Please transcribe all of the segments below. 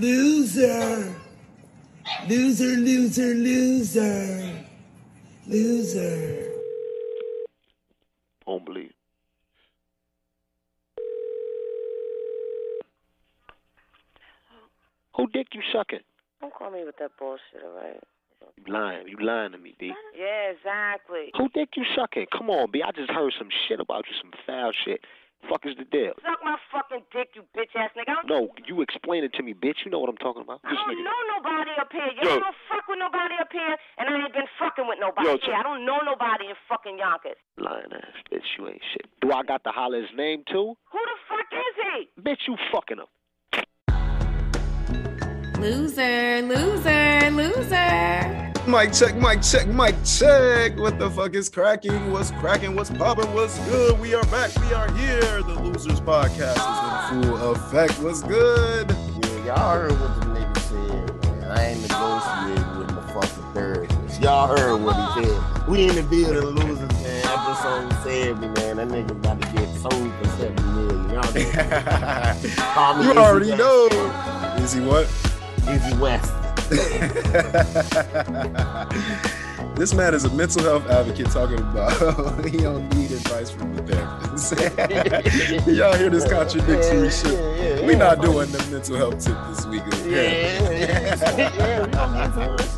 Loser. Loser, loser, loser. Loser. Don't believe. Who dick you sucking? Don't call me with that bullshit, all right? You lying. You lying to me, B. Yeah, exactly. Who dick you sucking? Come on, B. I just heard some shit about you, some foul shit. Fuck is the deal? Suck my fucking dick, you bitch ass nigga. No, you explain it to me, bitch. You know what I'm talking about. I don't know nobody up here. You Yo. don't fuck with nobody up here, and I ain't been fucking with nobody Yo, here. I don't know nobody in fucking Yonkers. Lying ass bitch. You ain't shit. Do I got to holler his name too? Who the fuck is he? Bitch, you fucking him. Loser, loser, loser. Mic check, mic check, mic check. What the fuck is cracking? What's cracking? What's popping? What's good? We are back. We are here. The Losers Podcast is in full effect. What's good? Yeah, y'all heard what the nigga said, man. I ain't negotiating with the fucking therapists. Y'all heard what he said. We in the building, losers, man. Episode seven, man. That nigga about to get sold for seven million. Y'all know. You already West. know. Easy what? Izzy West. this man is a mental health advocate talking about he don't need advice from the therapist. Y'all hear this contradictory Yeah, shit. yeah, yeah, we not doing the mental health tip this week. Yeah, we don't, get to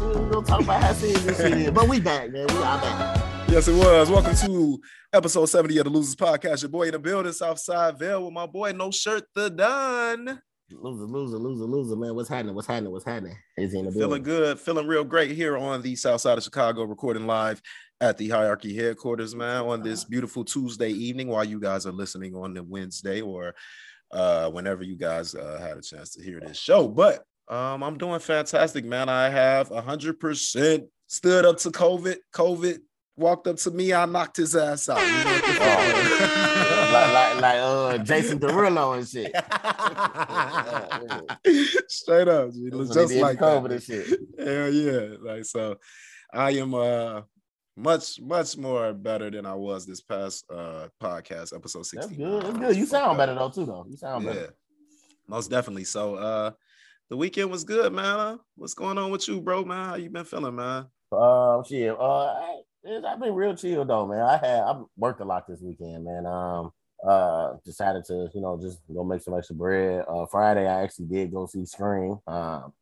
We gonna talk about how serious this shit is. But we back, man. We are back. Yes, it was. Welcome to episode 70 of the Losers Podcast. Your boy in the building, Southside Vale, with my boy No Shirt the Don. Loser, loser, loser, loser, man. What's happening? What's happening? What's happening? Is he in the Feeling building? good, feeling real great here on the south side of Chicago, recording live at the Hierarchy headquarters, man, on this beautiful Tuesday evening while you guys are listening on the Wednesday or uh, whenever you guys uh, had a chance to hear this show. But um, I'm doing fantastic, man. I have 100% stood up to COVID. COVID walked up to me. I knocked his ass out. You know what like, like, like uh, Jason Derulo and shit. Straight up, G. That's what just like to COVID that. and shit. Hell yeah. Like so I am uh much, much more better than I was this past uh podcast, episode 16. That's good. That's good. You sound better though too, though. You sound Yeah, better. most definitely. So uh the weekend was good, man. Uh, What's going on with you, bro, man? How you been feeling, man? Um, shit. Uh, I, it's- I've been real chill though, man. I had I worked a lot this weekend, man. Um, uh, decided to you know just go make some extra bread. Uh, Friday I actually did go see Scream. Um,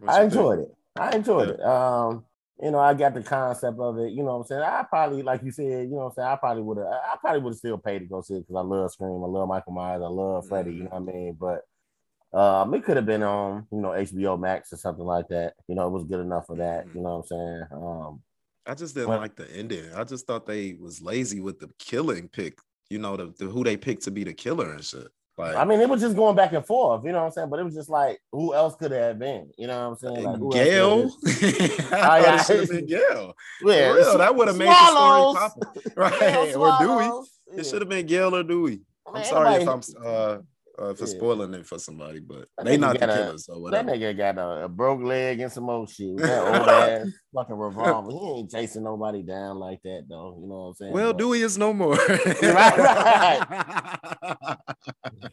What I enjoyed it. I enjoyed Yeah. it. Um, you know, I got the concept of it. You know what I'm saying? I probably, like you said, you know what I'm saying? I probably would have, I probably would have still paid to go see it because I love Scream. I love Michael Myers. I love Freddy. You know what I mean? But um, it could have been on, you know, HBO Max or something like that. You know, it was good enough for that. You know what I'm saying? Um, I just didn't Well- like the ending. I just thought they was lazy with the killing pick, you know, the, the who they picked to be the killer and shit. Like I mean, it was just going back and forth. You know what I'm saying? But it was just like, who else could it have been? You know what I'm saying? Like, who else could it Gail. have been? I thought it should have been Gail. Yeah, For real, that would have made the story pop. Right. Gail or Dewey. Swallows. It should have been Gail or Dewey. I'm Man, sorry if I'm uh, uh for Yeah. spoiling it for somebody, but That they not the killers, so That nigga got a, a broke leg and some old shoes. That old ass fucking revolver. He ain't chasing nobody down like that though. You know what I'm saying? Well, But Dewey is no more. Right, right.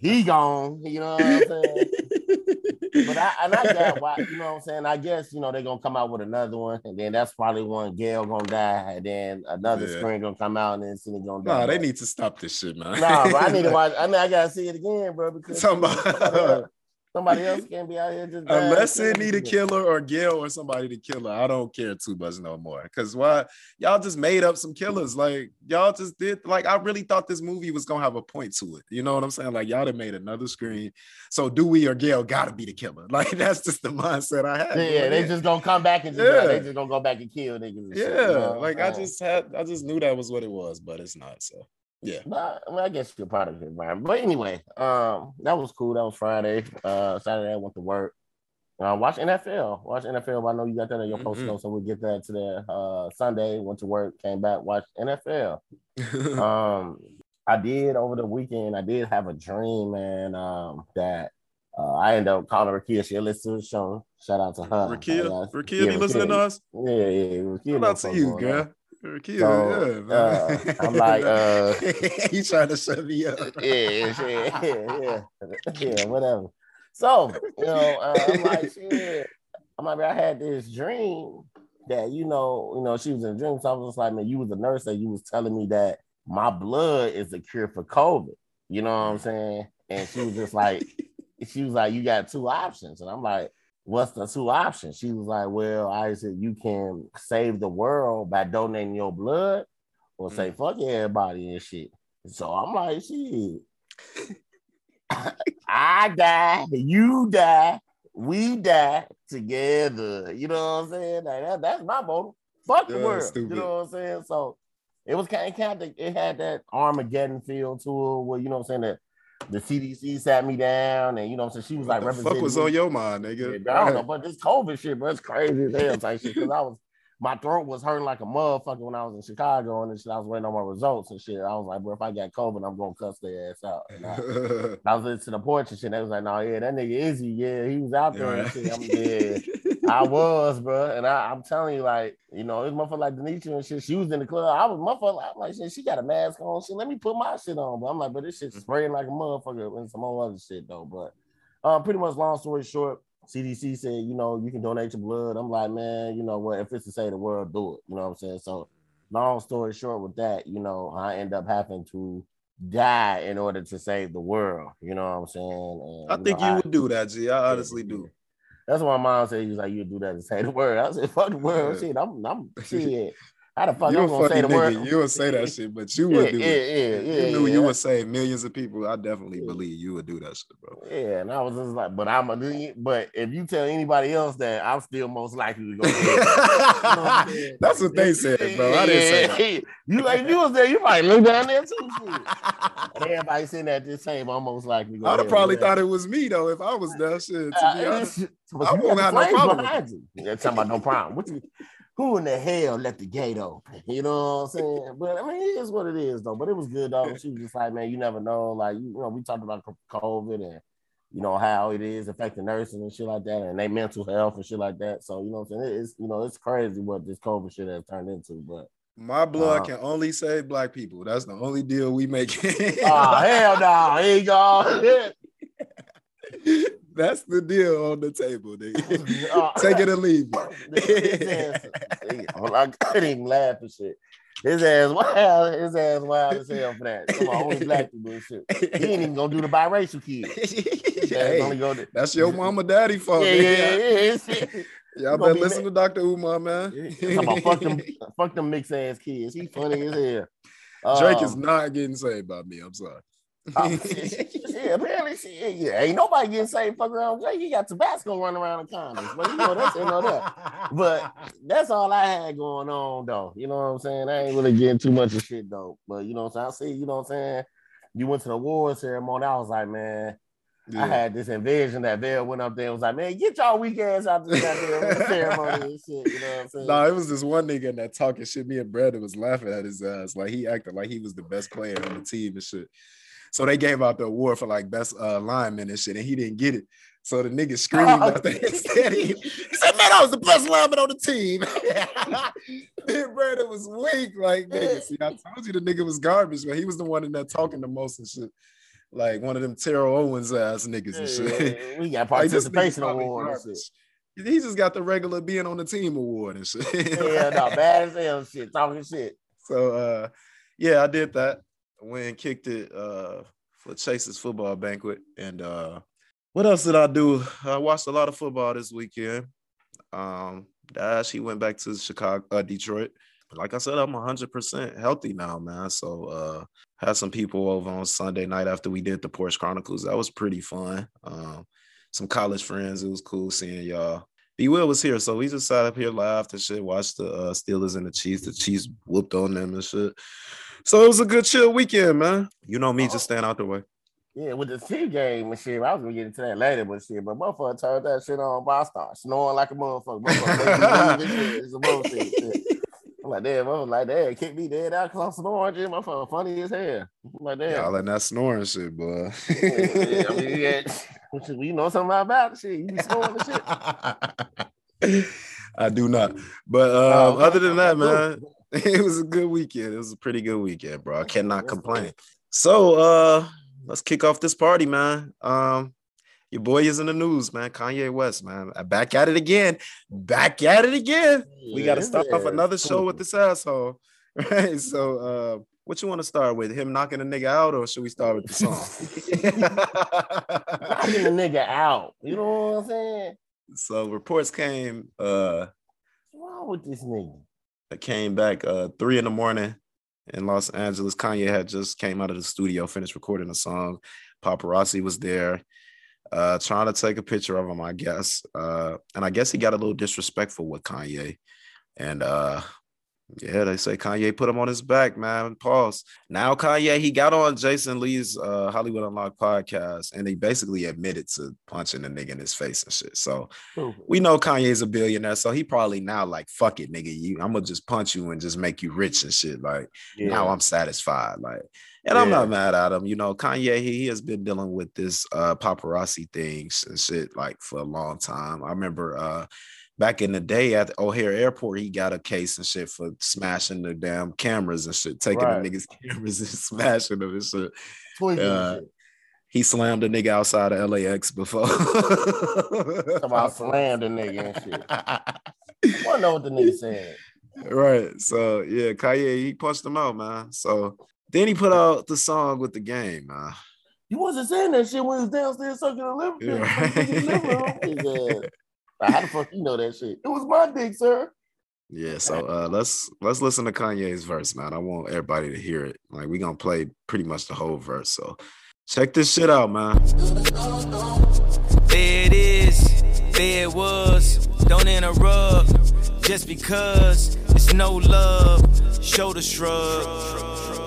he gone. You know what I'm saying? But I and I got why. You know what I'm saying? I guess you know they're gonna come out with another one, and then that's probably one Gail gonna die, and then another Yeah. Scream gonna come out, and then Cindy gonna die. Nah, they need to stop this shit, man. Nah, bro, I need to watch. I mean, I gotta see it again, bro. Because somebody, else, somebody else can't be out here just Unless it need a killer or Gail or somebody to kill her, I don't care too much no more. Cause why y'all just made up some killers? Like y'all just did. Like I really thought this movie was gonna have a point to it. You know what I'm saying? Like y'all done made another Scream. So Dewey or Gail gotta be the killer. Like that's just the mindset I had. Yeah, they just gonna come back and just Yeah. they just gonna go back and kill niggas. and shit, yeah. you know? like I Uh, just had, I just knew that was what it was, but it's not. So yeah. But I, mean, I guess you're part of the environment. But anyway, um, that was cool. That was Friday. Uh, Saturday I went to work. Uh, watch NFL. Watch NFL. I know you got that on your post Mhm. notes, so we'll get that to uh Sunday. Went to work, came back, watched NFL. um, I did over the weekend. I did have a dream, man. Um, that uh, I ended up calling Rakia. She listened to the show. Shout out to her. Rakia, Rakia, yeah, be listening to us? Yeah, yeah. Rakia Shout out to you, girl. Rakia, So, yeah, uh, I'm like, uh, he trying to shut me up. yeah, yeah, yeah, yeah, yeah, whatever. So, you know, uh, I'm like, shit. I'm like, I had this dream that, you know, you know, she was in a dream. So I was just like, man, you was a nurse that you was telling me that my blood is the cure for COVID. You know what I'm saying? And she was just like, she was like, you got two options. And I'm like, what's the two options? She was like, well, I said, you can save the world by donating your blood or say, fuck everybody and shit. So I'm like, shit. I die, you die, we die together. You know what I'm saying? Like that, that's my motto. Fuck the Yeah, world. stupid. You know what I'm saying? So it was kind of, kind of it had that Armageddon feel to it, where you know what I'm saying that the CDC sat me down, and you know what I'm saying she was What like the fuck was me. on your mind, Yeah, nigga? bro, I don't know, but this COVID shit, bro, it's crazy as hell type shit. Because I was, my throat was hurting like a motherfucker when I was in Chicago and shit. I was waiting on my results and shit. I was like, bro, if I got COVID, I'm gonna cuss their ass out. And I, I was listening to the porch and shit. They was like, no, yeah, that nigga Izzy, yeah, he was out there and shit. I'm dead. I was, bro, and I, I'm telling you, like, you know, this motherfucker like Denisha and shit. She was in the club. I was motherfucker. I'm like, shit, she got a mask on. Shit, let me put my shit on. But I'm like, but this shit's spraying like a motherfucker and some more other shit though. But um, pretty much, long story short, CDC said, you know, you can donate your blood. I'm like, man, you know what? If it's to save the world, do it. You know what I'm saying? So, long story short, with that, you know, I end up having to die in order to save the world. You know what I'm saying? And, I think know, you would do that, G. I honestly yeah. do. That's why my mom said, "He was like, you do that to say the word." I said, "Fuck the world, Yeah. shit." I'm, I'm shit. How the fuck you I'm gonna say the word? nigga. You would say that shit, but you Yeah, would do yeah, it. yeah, yeah. you knew you would say millions of people. I definitely Yeah. believe you would do that shit, bro. Yeah, and I was just like, but I'm a, but if you tell anybody else that, I'm still most likely to go. That's what they said, bro. I didn't say that. You like you was there, you might look down there too. everybody sitting at this table, I'm most likely. I'd have probably thought it was me though if I was there. Shit, to Uh, be honest. I you won't have no problem you. Yeah, talking about no problem. What you, who in the hell let the gate open? You know what I'm saying? But I mean, it is what it is, though. But it was good, though. She was just like, man, you never know. Like, you know, we talked about COVID and you know how it is affecting nurses and shit like that, and they mental health and shit like that. So you know, what I'm saying it's you know it's crazy what this COVID shit has turned into. But My blood Uh, can only save black people. That's the only deal we make. oh hell no, here you go. That's the deal on the table, nigga. Uh, Take it or leave it. ass- I couldn't even laugh and shit. His ass wild. His ass wild as hell for that. Come on, only black people and shit. He ain't even gonna do the biracial kid. Hey, only gonna that's your mama daddy fault. yeah, yeah, yeah, yeah. Y'all better be listen to Dr. Umar, man. Talking about fuck them, fuck them mixed ass kids. He funny as hell. Drake is Um, not getting saved by me. I'm sorry. uh, yeah, apparently, shit, yeah, ain't nobody getting saved. Fuck around, Drake. He got Tabasco running around the condoms, but you know that's you know that. But that's all I had going on, though. You know what I'm saying? I ain't really getting too much of shit, though. But you know what I'm saying? I see, you know what I'm saying? You went to the award ceremony. I was like, man, Yeah. I had this envision that Vale went up there and was like, man, get y'all weak ass out this goddamn ceremony and shit. You know what I'm saying? No, it was this one nigga in that talking shit. Me and Brandon was laughing at his ass. Like he acted like he was the best player on the team and shit. So they gave out the award for like best uh, lineman and shit, and he didn't get it. So the nigga screamed Oh. after instead. He, he said, "Man, I was the best lineman on the team." then Brandon was weak, like nigga. See, I told you the nigga was garbage, but He was the one in there talking the most and shit. Like one of them Terrell Owens ass niggas and shit. Yeah, we got Like, participation probably award and shit. He just got the regular being on the team award and shit. Yeah, no, bad as hell shit, talking shit. So uh yeah, I did that. Went and kicked it uh for Chase's football banquet. And uh what else did I do? I watched a lot of football this weekend. Um Dash, he went back to Chicago, uh, Detroit. Like I said, I'm 100% healthy now, man. So uh had some people over on Sunday night after we did the Porch Chronicles. That was pretty fun. Um some college friends. It was cool seeing y'all. B Will was here, so we just sat up here, laughed and shit, watched the uh, Steelers and the Chiefs. The Chiefs whooped on them and shit. So it was a good chill weekend, man. You know me, just staying out the way. Yeah, with the T game and shit. I was gonna get into that later, but shit, but motherfucker turned that shit on, but I start snoring like a motherfucker. motherfucker making me leave and shit. It's a bullshit. shit. I'm like, damn, I was like, damn, kick me dead out because I'm snoring, shit. Motherfucker funny as hell. I'm like, damn. Y'all in that snoring shit, boy. yeah, I mean, yeah. you know something about it, shit. You be snoring and shit. I do not. But um, Oh, other than that, man, it was a good weekend. It was a pretty good weekend, bro. I cannot complain. So uh let's kick off this party, man. Um Your boy is in the news, man. Kanye West, man. Back at it again. Back at it again. we got to start off another show with this asshole. Right. So, uh, what you want to start with? Him knocking a nigga out, or should we start with the song? Knocking the nigga out. You know what I'm saying? so reports came uh What's wrong with this nigga? That came back uh three in the morning in Los Angeles. Kanye had just came out of the studio, finished recording a song. Paparazzi was there, uh, trying to take a picture of him, I guess. Uh, and I guess he got a little disrespectful with Kanye. And uh yeah, they say Kanye put him on his back, man. Pause. Now Kanye, he got on Jason Lee's uh Hollywood Unlocked podcast and he basically admitted to punching the nigga in his face and shit. So Stupid. we know Kanye's a billionaire, so he probably now like fuck it, nigga. You, I'm gonna just punch you and just make you rich and shit. Like Yeah. now I'm satisfied. Like, and I'm not mad at him. You know, Kanye he, he has been dealing with this uh paparazzi things and shit like for a long time. I remember uh back in the day at O'Hare Airport, he got a case and shit for smashing the damn cameras and shit, taking Right. the niggas' cameras and smashing them and shit. Uh, shit. He slammed a nigga outside of LAX before. About slammed a nigga and shit. I wanna know what the nigga said. Right. So yeah, Kanye he punched him out, man. So then he put out the song with the game, man. You wasn't saying that shit when he was downstairs sucking the liver. Yeah, sucking the liver. His ass. Like, how the fuck you know that shit? It was my dick, sir. Yeah. So uh let's let's listen to Kanye's verse, man. I want everybody to hear it. Like we gonna play pretty much the whole verse. So check this shit out, man. There it is, there it was. Don't interrupt just because it's no love. Shoulder shrug.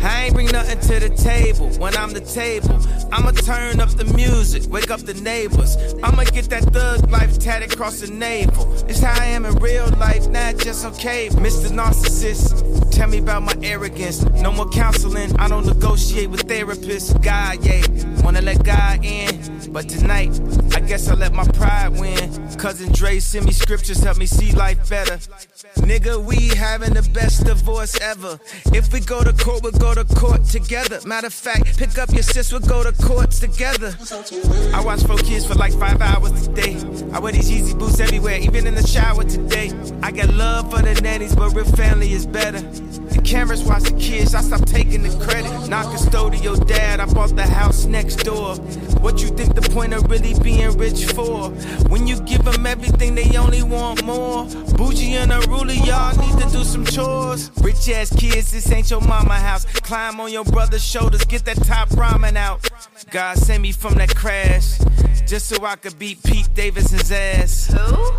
I ain't bring nothing to the table when I'm the table. I'ma turn up the music, wake up the neighbors. I'ma get that thug life tatted across the navel. It's how I am in real life, not just okay. Mr. Narcissist, tell me about my arrogance. No more counseling, I don't negotiate with therapists. God, yeah, wanna let God in. But tonight, I guess I let my pride win. Cousin Dre send me scriptures, help me see life better. Nigga, we having the best divorce ever. If we go to court, we'll go to court together. Matter of fact, pick up your sis, we'll go to courts together. I watch four kids for like five hours a day. I wear these Yeezy boots everywhere, even in the shower today. I got love for the nannies, but real family is better. The cameras watch the kids, I stop taking the credit. Not custodial dad, I bought the house next door. What you think the point of really being rich for? When you give them everything, they only want more. Bougie and a ruler, y'all need to do some chores. Rich ass kids, this ain't your mama house. Climb on your brother's shoulders, get that top ramen out. God sent me from that crash, just so I could beat Pete Davidson's ass. Who?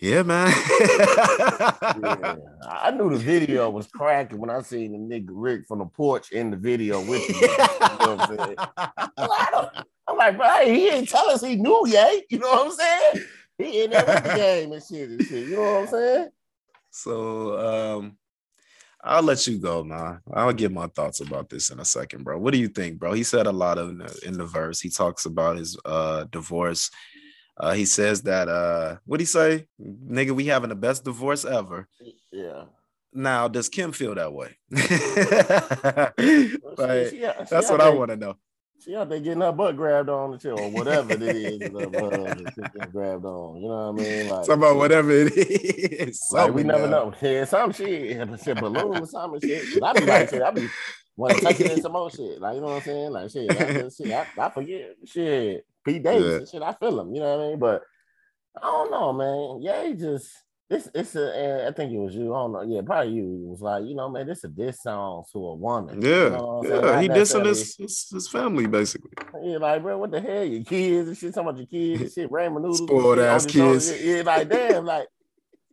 Yeah, man. Yeah. I knew the video was cracking when I seen the nigga Rick from the porch in the video with me. You know what I'm saying? I'm like, I don't- I'm like, bro, he ain't tell us he knew yet. You know what I'm saying? He in there with the game and shit and shit. You know what I'm saying? So um I'll let you go, man. I'll give my thoughts about this in a second, bro. What do you think, bro? He said a lot of in the, in the verse. He talks about his uh divorce. Uh he says that uh what he say? Nigga, we having the best divorce ever. Yeah. Now, does Kim feel that way? Like, that's what I want to know. She out there getting her butt grabbed on the shit or whatever it is. that grabbed on. You know what I mean? Like, Talk about whatever it is. Like, we never man. know. Yeah, some shit, shit balloon, some shit. I be like, shit, I be want to take it in some more shit. Like, you know what I'm saying? Like, shit, I, just- shit, I, I forget shit. Pete Davis, Yeah. shit, I feel him. You know what I mean? But I don't know, man. Yeah, he just this. It's a. and I think it was you. I don't know. Yeah, probably you. It was like, you know, man, this a diss song to a woman. You Yeah, know I'm saying? yeah. He dissing his, his his family basically. yeah, like, bro, what the hell? Your kids and shit, talking about your kids and shit, ramen noodles. Spoiled ass kids. Yeah, yeah, like, damn, like,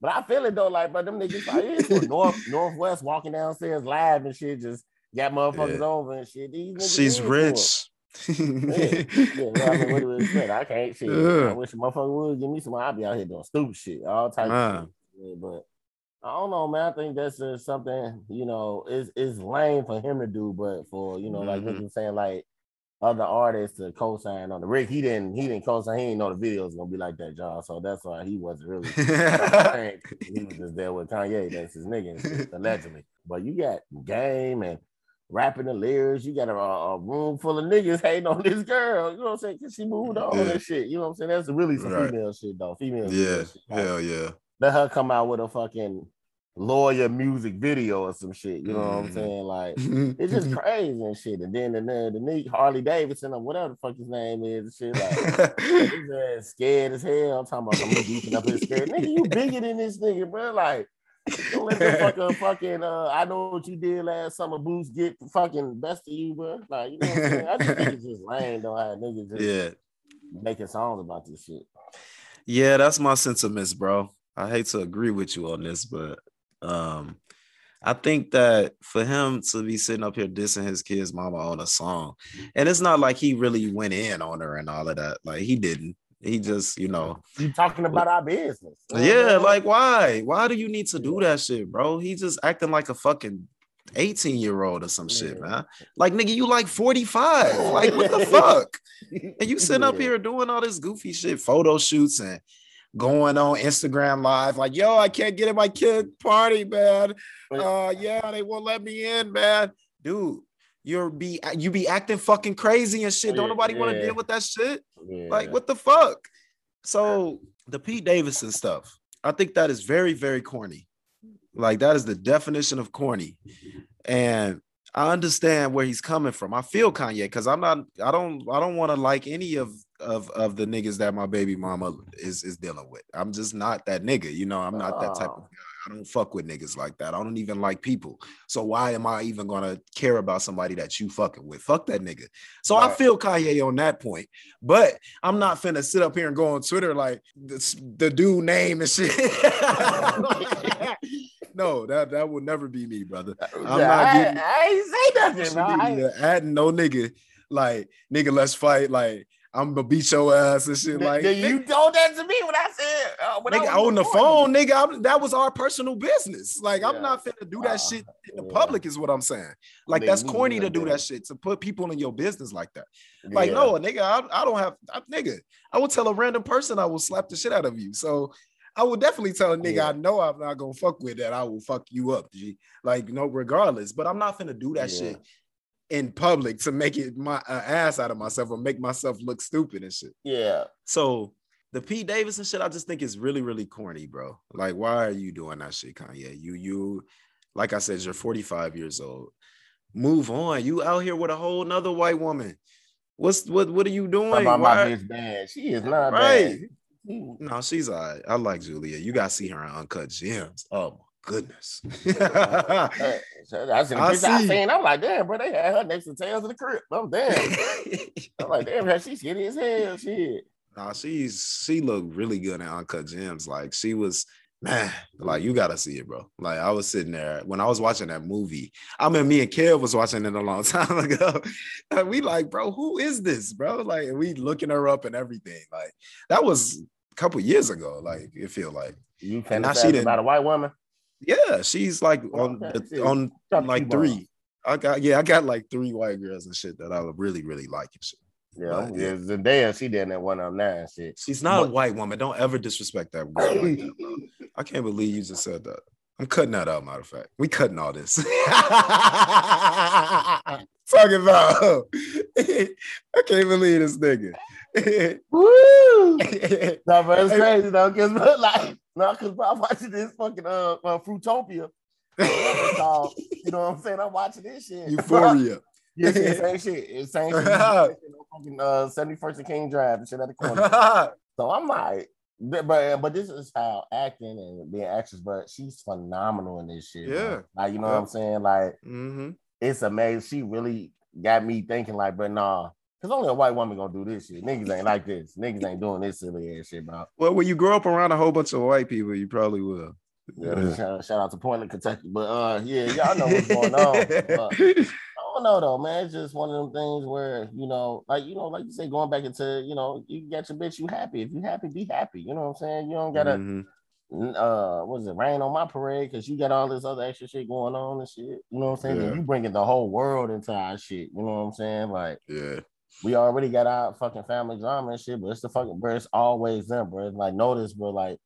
but I feel it though, like, but them niggas, like, yeah, north, northwest walking downstairs live and shit, just got motherfuckers Yeah. over and shit. These She's rich. Yeah, yeah, I mean, what do we expect? I can't shit. Yeah. I wish a motherfucker would give me some. I'd be out here doing stupid shit, all types Man. of shit. But I don't know, man. I think that's just something, you know, is is lame for him to do, but for you know, like Mhm. niggas saying like other artists to co-sign on the Rick, he didn't he didn't co-sign, he didn't know the video was gonna be like that, y'all. So that's why he wasn't really he was just there with Kanye, that's his nigga, allegedly. But you got game and rapping the lyrics. You got a, a room full of niggas hating on this girl. You know what I'm saying? Cause she moved on Yeah. and shit. You know what I'm saying? That's really some Right. female shit though. Female. Yeah, shit. Like, hell yeah. Let her come out with a fucking lawyer music video or some shit. You know what I'm Mhm. saying? Like it's just crazy and shit. And then the the, the nigga Harley Davidson or whatever the fuck his name is and shit. Like ass scared as hell. I'm talking about I'm beefing up his scared. Nigga, you bigger than this nigga, bro. Like don't let the fucker fucking uh I know what you did last summer boost get the fucking best of you, bro. Like you know what I'm saying? I just think it's just lame though how niggas just yeah. making songs about this shit. Yeah, that's my sentiments, bro. I hate to agree with you on this, but um I think that for him to be sitting up here dissing his kid's mama on a song, and it's not like he really went in on her and all of that. Like he didn't. He just, you know, You talking about our business. Yeah, like why? Why do you need to do that shit, bro? He just acting like a fucking 18 year old or some shit, Yeah. man. Like, nigga, you like 45. Like, what the fuck? And you sitting up here doing all this goofy shit, photo shoots and going on Instagram live, like, yo, I can't get in my kid party, man. Uh, yeah, they won't let me in, man. Dude, you're be you be acting fucking crazy and shit. Don't Yeah, nobody want to deal with that shit. Yeah. Like, what the fuck? So the Pete Davidson stuff, I think that is very, very corny. Like, that is the definition of corny. And I understand where he's coming from. I feel Kanye because I'm not, I don't, I don't want to like any of of of the niggas that my baby mama is is dealing with. I'm just not that nigga. You know, I'm not that type of guy. I don't fuck with niggas like that. I don't even like people. So why am I even gonna care about somebody that you fucking with? Fuck that nigga. So I feel Kanye on that point, but I'm not finna sit up here and go on Twitter like this, the dude name and shit. no, that that will never be me, brother. I'm not getting- I ain't say nothing, bro. I ain't- adding no nigga like nigga, let's fight. Like I'm gonna beat your ass and shit. Like you told that to me when I said uh, when I nigga was on the phone, nigga. I'm, that was our personal business. Like I'm not finna do that Uh, shit in the yeah. public. Is what I'm saying. Like Nigga, that's corny to do nigga. that shit to put people in your business like that. Like Yeah. no, nigga, I, I don't have I, nigga. I will tell a random person I will slap the shit out of you. So I will definitely tell a nigga Yeah. I know I'm not gonna fuck with that. I will fuck you up, G. Like no, regardless. But I'm not finna do that Yeah. shit in public to make it my uh, ass out of myself or make myself look stupid and shit. Yeah. So the Pete Davidson shit, I just think is really, really corny, bro. Like, why are you doing that shit, Kanye? You, you, like I said, you're 45 years old. Move on. You out here with a whole nother white woman. What's what? What are you doing? my Why- bitch bad. She is not Right. bad. No, she's all right. I like Julia. You gotta see her in Uncut Gems. Oh goodness. Hey, so I seen the I picture I see. seen. I'm like, damn, bro, they had her next to tails of the crib. I'm damn. I'm like, damn, man, she's skinny as hell. Shit. Nah, she's she looked really good in Uncut Gems. Like she was, man, like you gotta see it, bro. Like I was sitting there when I was watching that movie. I mean, me and Kev was watching it a long time ago. And we like, bro, who is this, bro? Like, we looking her up and everything. Like that was a couple years ago. Like it feel like, You And now she fantasize didn't- about a white woman? Yeah, she's like on the- on like three. I got yeah, I got like three white girls and shit that I really really like and shit. Yeah, But, yeah. Zendaya, she did that one now and shit. She's not a white woman. Don't ever disrespect that girl like that. I can't believe you just said that. I'm cutting that out, matter of fact. We cutting all this. Talking about I can't believe this nigga. Woo! No, but it's crazy though, because like, no, because I'm watching this fucking uh, uh Fruitopia. called. You know what I'm saying? I'm watching this shit. Euphoria. yeah, the same shit. It's same shit. fucking uh 71st and King Drive and shit at the corner. So I'm like, but but, but this is how acting and being actress, but she's phenomenal in this shit. Yeah. man. Like, you know Yeah. what I'm saying? Like, hmm it's amazing. She really got me thinking, like, but nah, because only a white woman gonna do this shit. Niggas ain't like this. Niggas ain't doing this silly ass shit, bro. Well, when you grow up around a whole bunch of white people, you probably will. Yeah, shout, shout out to Portland, Kentucky. But uh, yeah, y'all know what's going on. But, I don't know though, man. It's just one of them things where you know, like you know, like you say, going back into you know, you got your bitch, you happy. If you happy, be happy. You know what I'm saying? You don't gotta Mhm. uh, what is it, rain on my parade because you got all this other extra shit going on and shit. You know what I'm saying? Yeah. You bringing the whole world into our shit. You know what I'm saying? Like Yeah. We already got our fucking family drama and shit, but it's the fucking bro. It's always them, bro. Like notice, bro. Like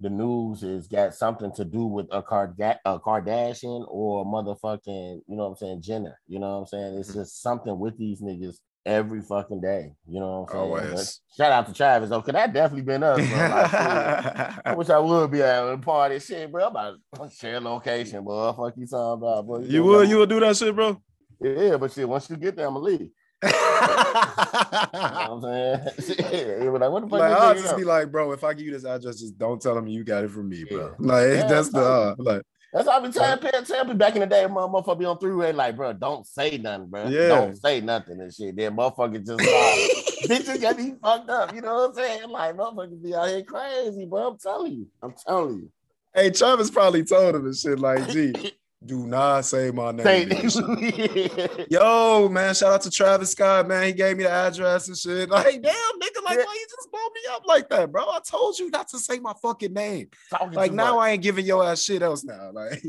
the news has got something to do with a, Card- a Kardashian or motherfucking, you know what I'm saying, Jenner. You know what I'm saying? It's mm-hmm. just something with these niggas every fucking day. You know what I'm saying? Always. Shout out to Travis though, cause that definitely been us. Bro. Like, I wish I would be at a party. Shit, bro. I'm about to share location, bro. Fuck you talking about, bro. you would you would do that shit, bro? Yeah, but shit, once you get there, I'm gonna leave. You know what I'm saying? Shit, he was like, what the fuck? like I'll just be like, bro, if I give you this address, just don't tell them you got it from me, bro. Like Yeah, that's the uh, like That's what I been telling people, people back in the day, mother- motherfucker be on three way, like, bro, don't say nothing, bro. Yeah. Don't say nothing and shit. Then motherfucker just like, bitches got me fucked up. You know what I'm saying? Like, motherfuckers be out here crazy, bro. I'm telling you. I'm telling you. Hey, Travis probably told him and shit like, "Gee, do not say my name." Say. Yo, man, shout out to Travis Scott, man. He gave me the address and shit. Like, damn, nigga, like, Yeah. why you just blow me up like that, bro? I told you not to say my fucking name. Talking Like, now much. I ain't giving your ass shit else now. Like,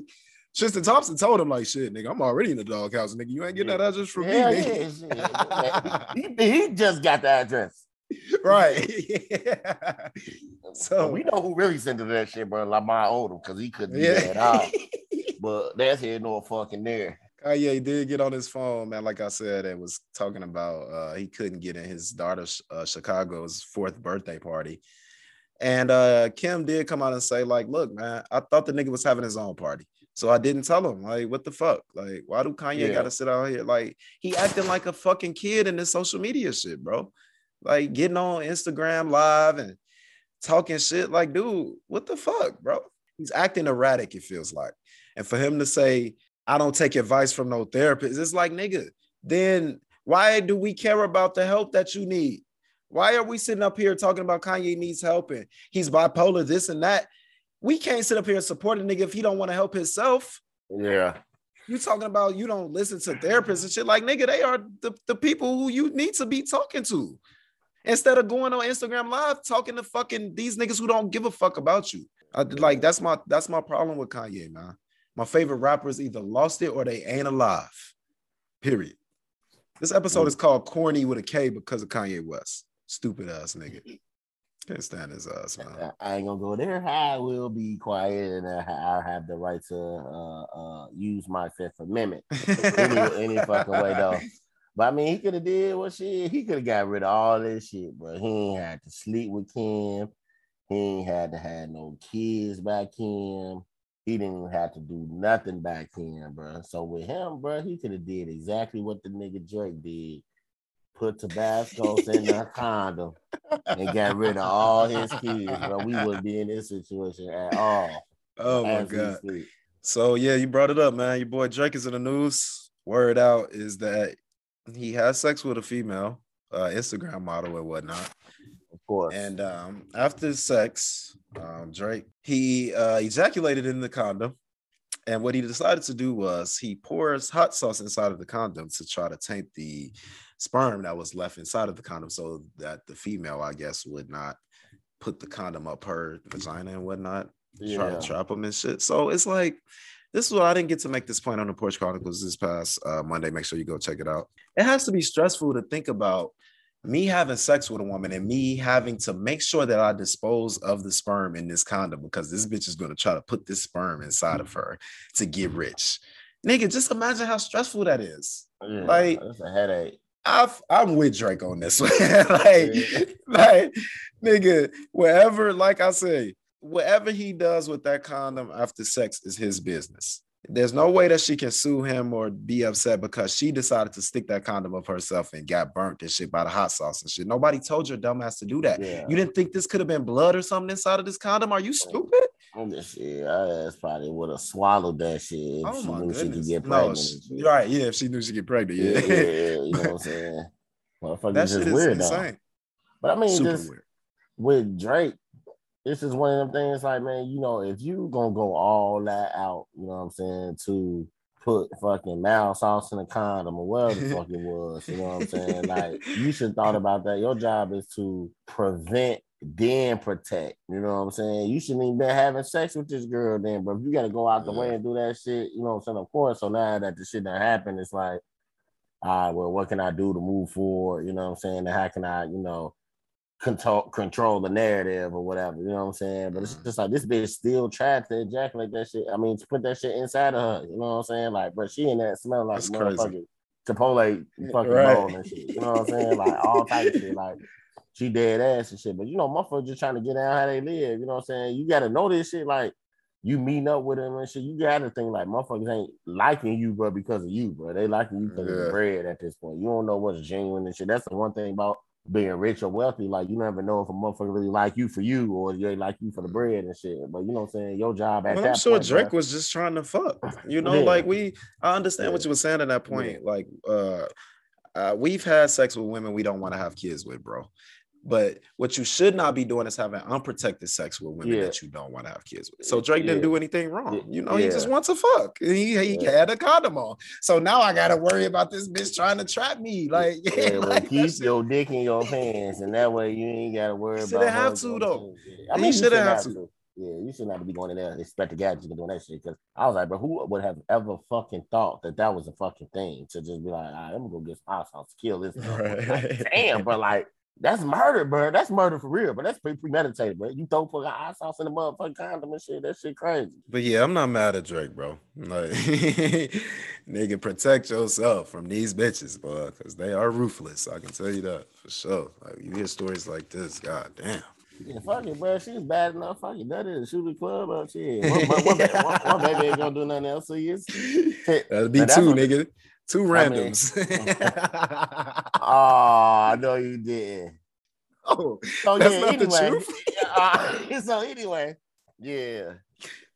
Tristan Thompson told him, like, shit, nigga, I'm already in the doghouse, nigga. You ain't getting that address from yeah, me, yeah, nigga. he, he just got the address. right. So- we know who really sent to that shit, bro. Lamar Odom, because he couldn't do Yeah. that at all. But that's here no fucking there. Kanye did get on his phone, man. Like I said, and was talking about uh, he couldn't get in his daughter's uh, Chicago's fourth birthday party. And uh, Kim did come out and say, like, look, man, I thought the nigga was having his own party. So I didn't tell him. Like, what the fuck? Like, why do Kanye Yeah. gotta sit out here? Like, he acting like a fucking kid in this social media shit, bro. Like getting on Instagram live and talking shit. Like, dude, what the fuck, bro? He's acting erratic, it feels like. And for him to say, I don't take advice from no therapist, it's like, nigga, then why do we care about the help that you need? Why are we sitting up here talking about Kanye needs help and he's bipolar, this and that? We can't sit up here and support a nigga if he don't want to help himself. Yeah. You talking about you don't listen to therapists and shit. Like, nigga, they are the, the people who you need to be talking to. Instead of going on Instagram live talking to fucking these niggas who don't give a fuck about you. I, like that's my that's my problem with Kanye, man. My favorite rappers either lost it or they ain't alive. Period. This episode is called Corny with a K because of Kanye West. Stupid ass nigga. Can't stand his ass, man. I ain't gonna go there. I will be quiet and I I have the right to uh, uh, use my Fifth Amendment any, any fucking way though. But I mean, he could have did what shit. He could have got rid of all this shit, but he ain't had to sleep with Kim. He ain't had to have no kids back Kim. He didn't have to do nothing back then, bro. So with him, bro, he could have did exactly what the nigga Drake did. Put Tabasco's in the condom and got rid of all his kids, bro. We wouldn't be in this situation at all. Oh my god. So yeah, you brought it up, man. Your boy Drake is in the news. Word out is that he has sex with a female, uh, Instagram model and whatnot. Of course. And um, after sex, um, Drake he uh, ejaculated in the condom, and what he decided to do was he pours hot sauce inside of the condom to try to taint the sperm that was left inside of the condom, so that the female, I guess, would not put the condom up her vagina and whatnot, try to trap him and shit. So it's like. This is what I didn't get to make this point on the Porch Chronicles this past uh, Monday. Make sure you go check it out. It has to be stressful to think about me having sex with a woman and me having to make sure that I dispose of the sperm in this condom because this bitch is going to try to put this sperm inside of her to get rich. Nigga, just imagine how stressful that is. Yeah, like- it's a headache. I've, I'm with Drake on this one. like, like, nigga, wherever, like I say, whatever he does with that condom after sex is his business. There's no way that she can sue him or be upset because she decided to stick that condom up herself and got burnt and shit by the hot sauce and shit. Nobody told your dumbass to do that. Yeah. You didn't think this could have been blood or something inside of this condom? Are you oh, stupid? I'm just shit. I ass probably would have swallowed that shit if Oh she knew she could get pregnant. sh- and shit. right. Yeah, if she knew she could get pregnant. Yeah, Yeah. yeah, yeah, you know what I'm saying? Motherfucker, that shit is weird though. But I mean, Super just weird. with Drake, this is one of them things like, man, you know, if you gonna go all that out, you know what I'm saying, to put fucking mouth sauce in a condom or whatever the fuck it was, you know what I'm saying? Like, you should thought about that. Your job is to prevent, then protect. You know what I'm saying? You shouldn't even been having sex with this girl then, but if you gotta go out the way and do that shit, you know what I'm saying? Of course. So now that the shit done happened, it's like, all right, well, what can I do to move forward? You know what I'm saying? And how can I, you know, control control the narrative or whatever. You know what I'm saying? But it's mm-hmm. just like this bitch still tried to ejaculate that shit. I mean, to put that shit inside of her. You know what I'm saying? Like, but she in that smell like That's crazy. motherfucking Chipotle fucking Right. bowl and shit. You know what I'm saying? Like all type of shit. Like she dead ass and shit. But you know, motherfuckers just trying to get down how they live. You know what I'm saying? You gotta know this shit. Like you meeting up with them and shit. You gotta think like motherfuckers ain't liking you, bro, because of you, bro. They liking you because of Yeah. the bread at this point. You don't know what's genuine and shit. That's the one thing about being rich or wealthy. Like you never know if a motherfucker really like you for you or they like you for the bread and shit. But you know what I'm saying? Your job at Well, that I'm sure point, Drake bro, was just trying to fuck. You know, Yeah. like we I understand what you were saying at that point. Like uh uh, we've had sex with women we don't want to have kids with, bro. But what you should not be doing is having unprotected sex with women Yeah. that you don't want to have kids with. So Drake didn't do anything wrong. You know, he just wants to fuck. He, he Yeah. had a condom on. So now I gotta worry about this bitch trying to trap me. Like, yeah, Yeah, well, like, keep your dick in your pants, and that way you ain't gotta worry about. shouldn't have her to, though. Yeah. I mean, you shouldn't shouldn't have have to. to. Yeah, you shouldn't have to be going in there and expect the gadget to do that shit. Because I was like, but who would have ever fucking thought that that was a fucking thing to just be like, all right, I'm gonna go get sauce to kill this. motherfucker." Like, damn, bro, like that's murder, bro. That's murder for real, but that's pretty premeditated, bro. You throw fucking hot sauce in the motherfucking condom and shit. That shit crazy. But yeah, I'm not mad at Drake, bro. Like, nigga, protect yourself from these bitches, bro, because they are ruthless. I can tell you that for sure. Like, you hear stories like this, god damn. Yeah, fuck it, bro. She's bad enough. Fuck it, that is shoot the club up. Shit, one, one, one, ba- one- one baby ain't gonna do nothing else. So it's That'd be Now, two, nigga. Two I mean- randoms. Oh, I know you did. oh, So That's yeah, not the anyway. truth? Uh, so anyway, yeah,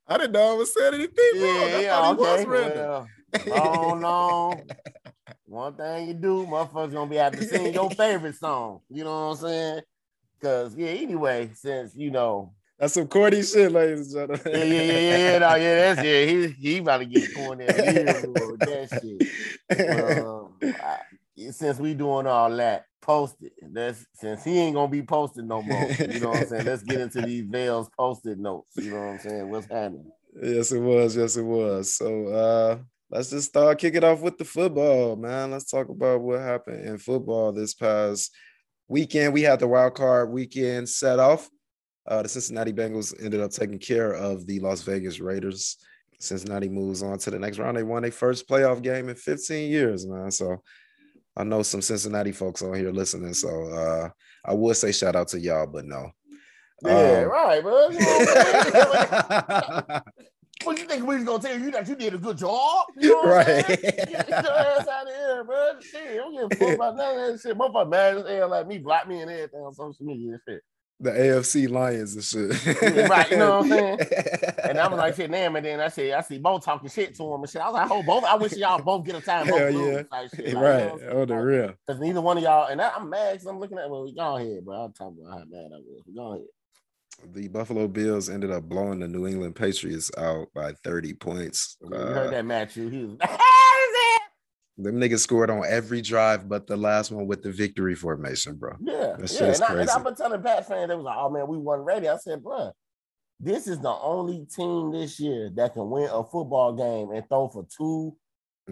I didn't know I was saying anything wrong. yeah, I yeah. thought he Okay, was random. well, long, long. One thing you do, motherfuckers gonna be able to sing your favorite song. You know what I'm saying? Cause yeah, anyway, since you know, That's some corny shit, ladies and gentlemen. yeah, yeah, yeah, yeah, no, yeah, that's yeah. He he about to get corny with that shit. um, I- since we doing all that, post it. That's since he ain't gonna be posted no more. You know what I'm saying? Let's get into these Vales posted notes. You know what I'm saying? What's happening? Yes, it was. Yes, it was. So uh let's just start kicking off with the football, man. Let's talk about what happened in football this past weekend. We had the wild card weekend set off. Uh, the Cincinnati Bengals ended up taking care of the Las Vegas Raiders. Cincinnati moves on to the next round. They won their first playoff game in 15 years, man. So I know some Cincinnati folks on here listening. So uh I would say shout out to y'all, but no. Yeah, Um, right, bro. What I'm saying? What you think we was gonna tell you that you did a good job? You know what Right. Get your ass out of here, bro. Shit, don't give a fuck about none of that shit. Motherfucker mad as hell like me, block me and everything on social media and shit. The AFC Lions and shit. Right, you know what I'm saying? And I'm like, shit, damn, and then I said, I see both talking shit to him and shit. I was like, oh, both. I wish y'all both get a time. Hell lose, yeah. type shit. Like, you know right. Oh, the Like, real. Cause neither one of y'all, and I, I'm mad because I'm looking at, well, we go ahead, bro. I'll talk about how mad I was. We Go ahead. The Buffalo Bills ended up blowing the New England Patriots out by 30 points. you Uh, heard that, Matthew. He was, them niggas scored on every drive but the last one with the victory formation, bro. Yeah, That shit yeah. is And, I, crazy. I've been telling Pat fans, they was like, "Oh man, we won ready." I said, "Bro, this is the only team this year that can win a football game and throw for two,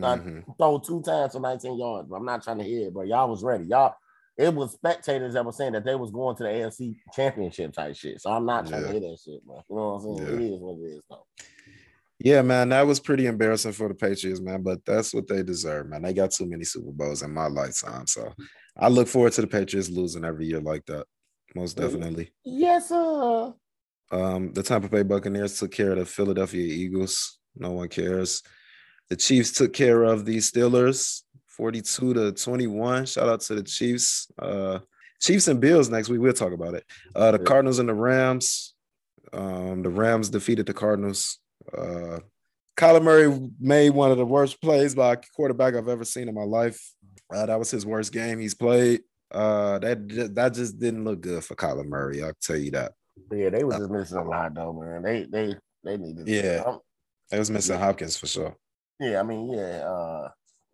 uh, Mhm. throw two times for 19 yards." But I'm not trying to hear it, but y'all was ready. Y'all, it was spectators that were saying that they was going to the AFC Championship type shit. So I'm not trying Yeah. to hear that shit, bro. You know what I'm saying? Yeah. It is what it is, though. Yeah, man, that was pretty embarrassing for the Patriots, man. But that's what they deserve, man. They got too many Super Bowls in my lifetime, so I look forward to the Patriots losing every year like that. Most definitely. Yes, sir. Um, the Tampa Bay Buccaneers took care of the Philadelphia Eagles. No one cares. The Chiefs took care of the Steelers, 42 to 21. Shout out to the Chiefs. Uh, Chiefs and Bills next week. We'll talk about it. Uh, the Cardinals and the Rams. Um, the Rams defeated the Cardinals. Uh, Kyler Murray made one of the worst plays by a quarterback I've ever seen in my life. Uh, that was his worst game he's played. Uh, that that just didn't look good for Kyler Murray. I'll tell you that. Yeah, they was just missing a lot, though, man. They they they needed. Yeah. I'm- They was missing Yeah. Hopkins for sure. Yeah, I mean, yeah, uh,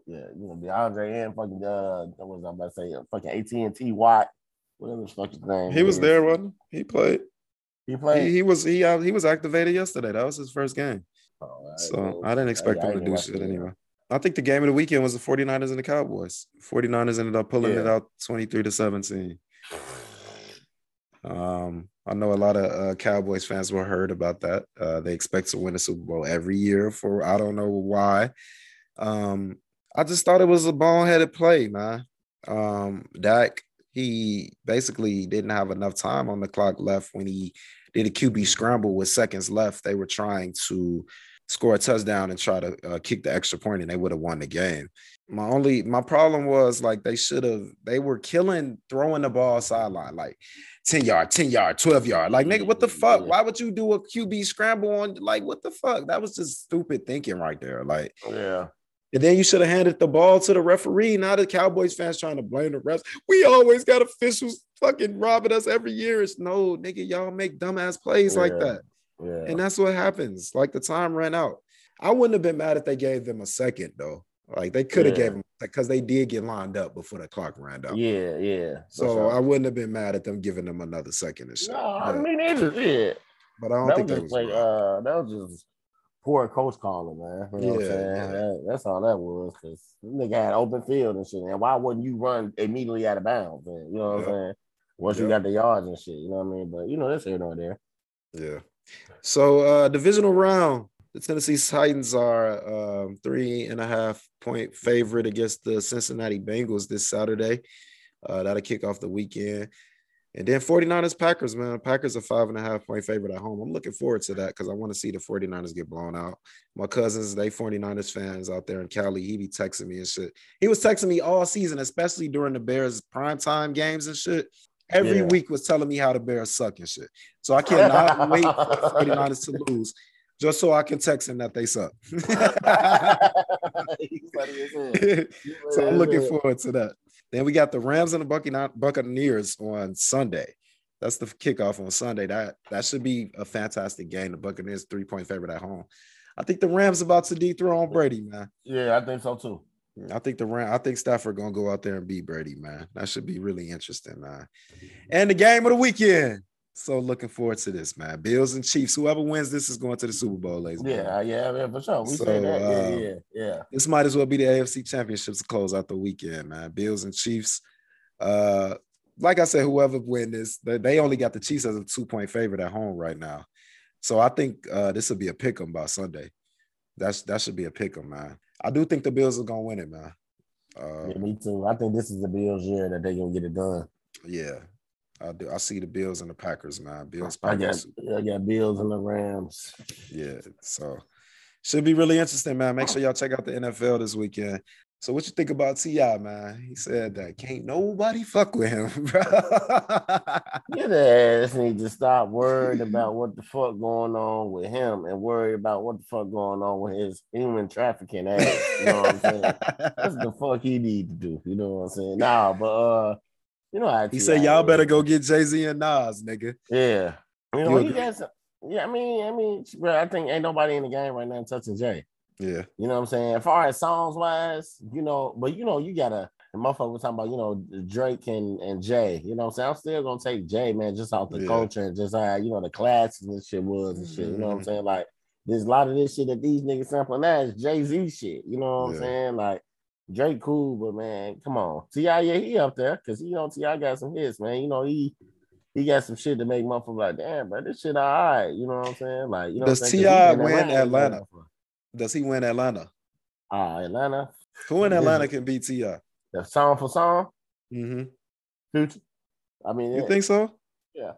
yeah, you know, DeAndre and fucking uh, what was I about to say? Uh, fucking AT and T Watt, whatever the fuck his name. He was is. there, wasn't he? He played. He He, played. he was he uh, he was activated yesterday. That was his first game. Oh, all right, So well, I didn't expect I- I him to do shit it, anyway. I think the game of the weekend was the 49ers and the Cowboys. 49ers ended up pulling it out 23 to 17. Um, I know a lot of uh, Cowboys fans were heard about that. Uh, they expect to win a Super Bowl every year for I don't know why. Um, I just thought it was a ball-headed play, man. Um, Dak, he basically didn't have enough time on the clock left when he did a QB scramble with seconds left. They were trying to score a touchdown and try to uh, kick the extra point, and they would have won the game. My only my problem was like they should have they were killing throwing the ball sideline like 10 yard, 10 yard, 12 yard. Like, nigga, what the fuck? Why would you do a QB scramble on like what the fuck? That was just stupid thinking right there. Like, Yeah. And then you should have handed the ball to the referee. Now the Cowboys fans trying to blame the refs. We always got officials fucking robbing us every year. It's no nigga, y'all make dumbass plays like that. Yeah. And that's what happens. Like the time ran out. I wouldn't have been mad if they gave them a second though. Like they could have Yeah. gave them because they did get lined up before the clock ran out. yeah, yeah. So sure. I wouldn't have been mad at them giving them another second or shit. no, I but, mean either. Yeah. but I don't That think was that was like uh that was just poor coach calling, man. You know what I'm Yeah, saying? yeah. That- that's all that was because nigga had open field and shit. And why wouldn't you run immediately out of bounds? Man? You know what Yeah. I'm saying? Once you got the yards and shit, you know what I mean? But you know, that's here nor there. Yeah. So uh divisional round, the Tennessee Titans are um three and a half point favorite against the Cincinnati Bengals this Saturday. Uh that'll kick off the weekend. And then 49ers Packers, man. Packers are five and a half point favorite at home. I'm looking forward to that because I want to see the 49ers get blown out. My cousins, they 49ers fans out there in Cali. He be texting me and shit. He was texting me all season, especially during the Bears primetime games and shit. Every Yeah. week was telling me how the Bears suck and shit. So I cannot wait for the 49ers to lose just so I can text him that they suck. He's funny as hell. so I'm looking forward to that. Then we got the Rams and the Buccaneers- on Sunday. That's the kickoff on Sunday. That that should be a fantastic game. The Buccaneers three point favorite at home. I think the Rams about to dethrone Brady, man. Yeah, I think so too. I think the Ram, I think Stafford gonna go out there and beat Brady, man. That should be really interesting, man. And the game of the weekend. So looking forward to this, man. Bills and Chiefs. Whoever wins this is going to the Super Bowl, ladies. Yeah, yeah, yeah, for sure. We So, say that. uh, yeah, yeah, yeah. This might as well be the AFC championships to close out the weekend, man. Bills and Chiefs. Uh, like I said, whoever wins this, they, they only got the Chiefs as a two-point favorite at home right now. So I think uh, this will be a pick 'em by Sunday. That's that should be a pick 'em, man. I do think the Bills are gonna win it, man. Uh, Yeah, me too. I think this is the Bills' year that they're gonna get it done. yeah, I do. I see the Bills and the Packers, man. Bills, I got, Packers. I got Bills and the Rams. Yeah, so should be really interesting, man. Make sure y'all check out the NFL this weekend. So what you think about T.I., man? He said that can't nobody fuck with him, bro. Your ass need to stop worrying about what the fuck going on with him and worry about what the fuck going on with his human trafficking ass. You know what I'm saying? That's the fuck he need to do. You know what I'm saying? Nah, but uh, you know how he said y'all better go get Jay Z and Nas, nigga. Yeah, you know You he got some. Yeah, I mean, I mean, bro, I think ain't nobody in the game right now touching Jay. Yeah, You know what I'm saying? As far as songs wise, you know, but you know, you gotta the motherfucker was talking about, you know, Drake and, and Jay. You know what I'm saying? I'm still gonna take Jay, man, just off the Yeah. culture and just how, you know, the classes and shit was and shit. You know what I'm Mhm. saying? Like there's a lot of this shit that these niggas sampling now is Jay-Z shit. You know what I'm saying? Like Drake cool, but man, come on. T.I. yeah, he up there because you know T.I. got some hits, man. You know, he he got some shit to make motherfuckers like, damn, bro, this shit all right. You know what I'm saying? Like, you know, Does what I'm saying? 'Cause he T.I. win Atlanta? does he win Atlanta? Ah, Atlanta. Who in Atlanta can beat T.I.? The song for song, Mm-hmm. Future. I mean, You it- think so? Yeah.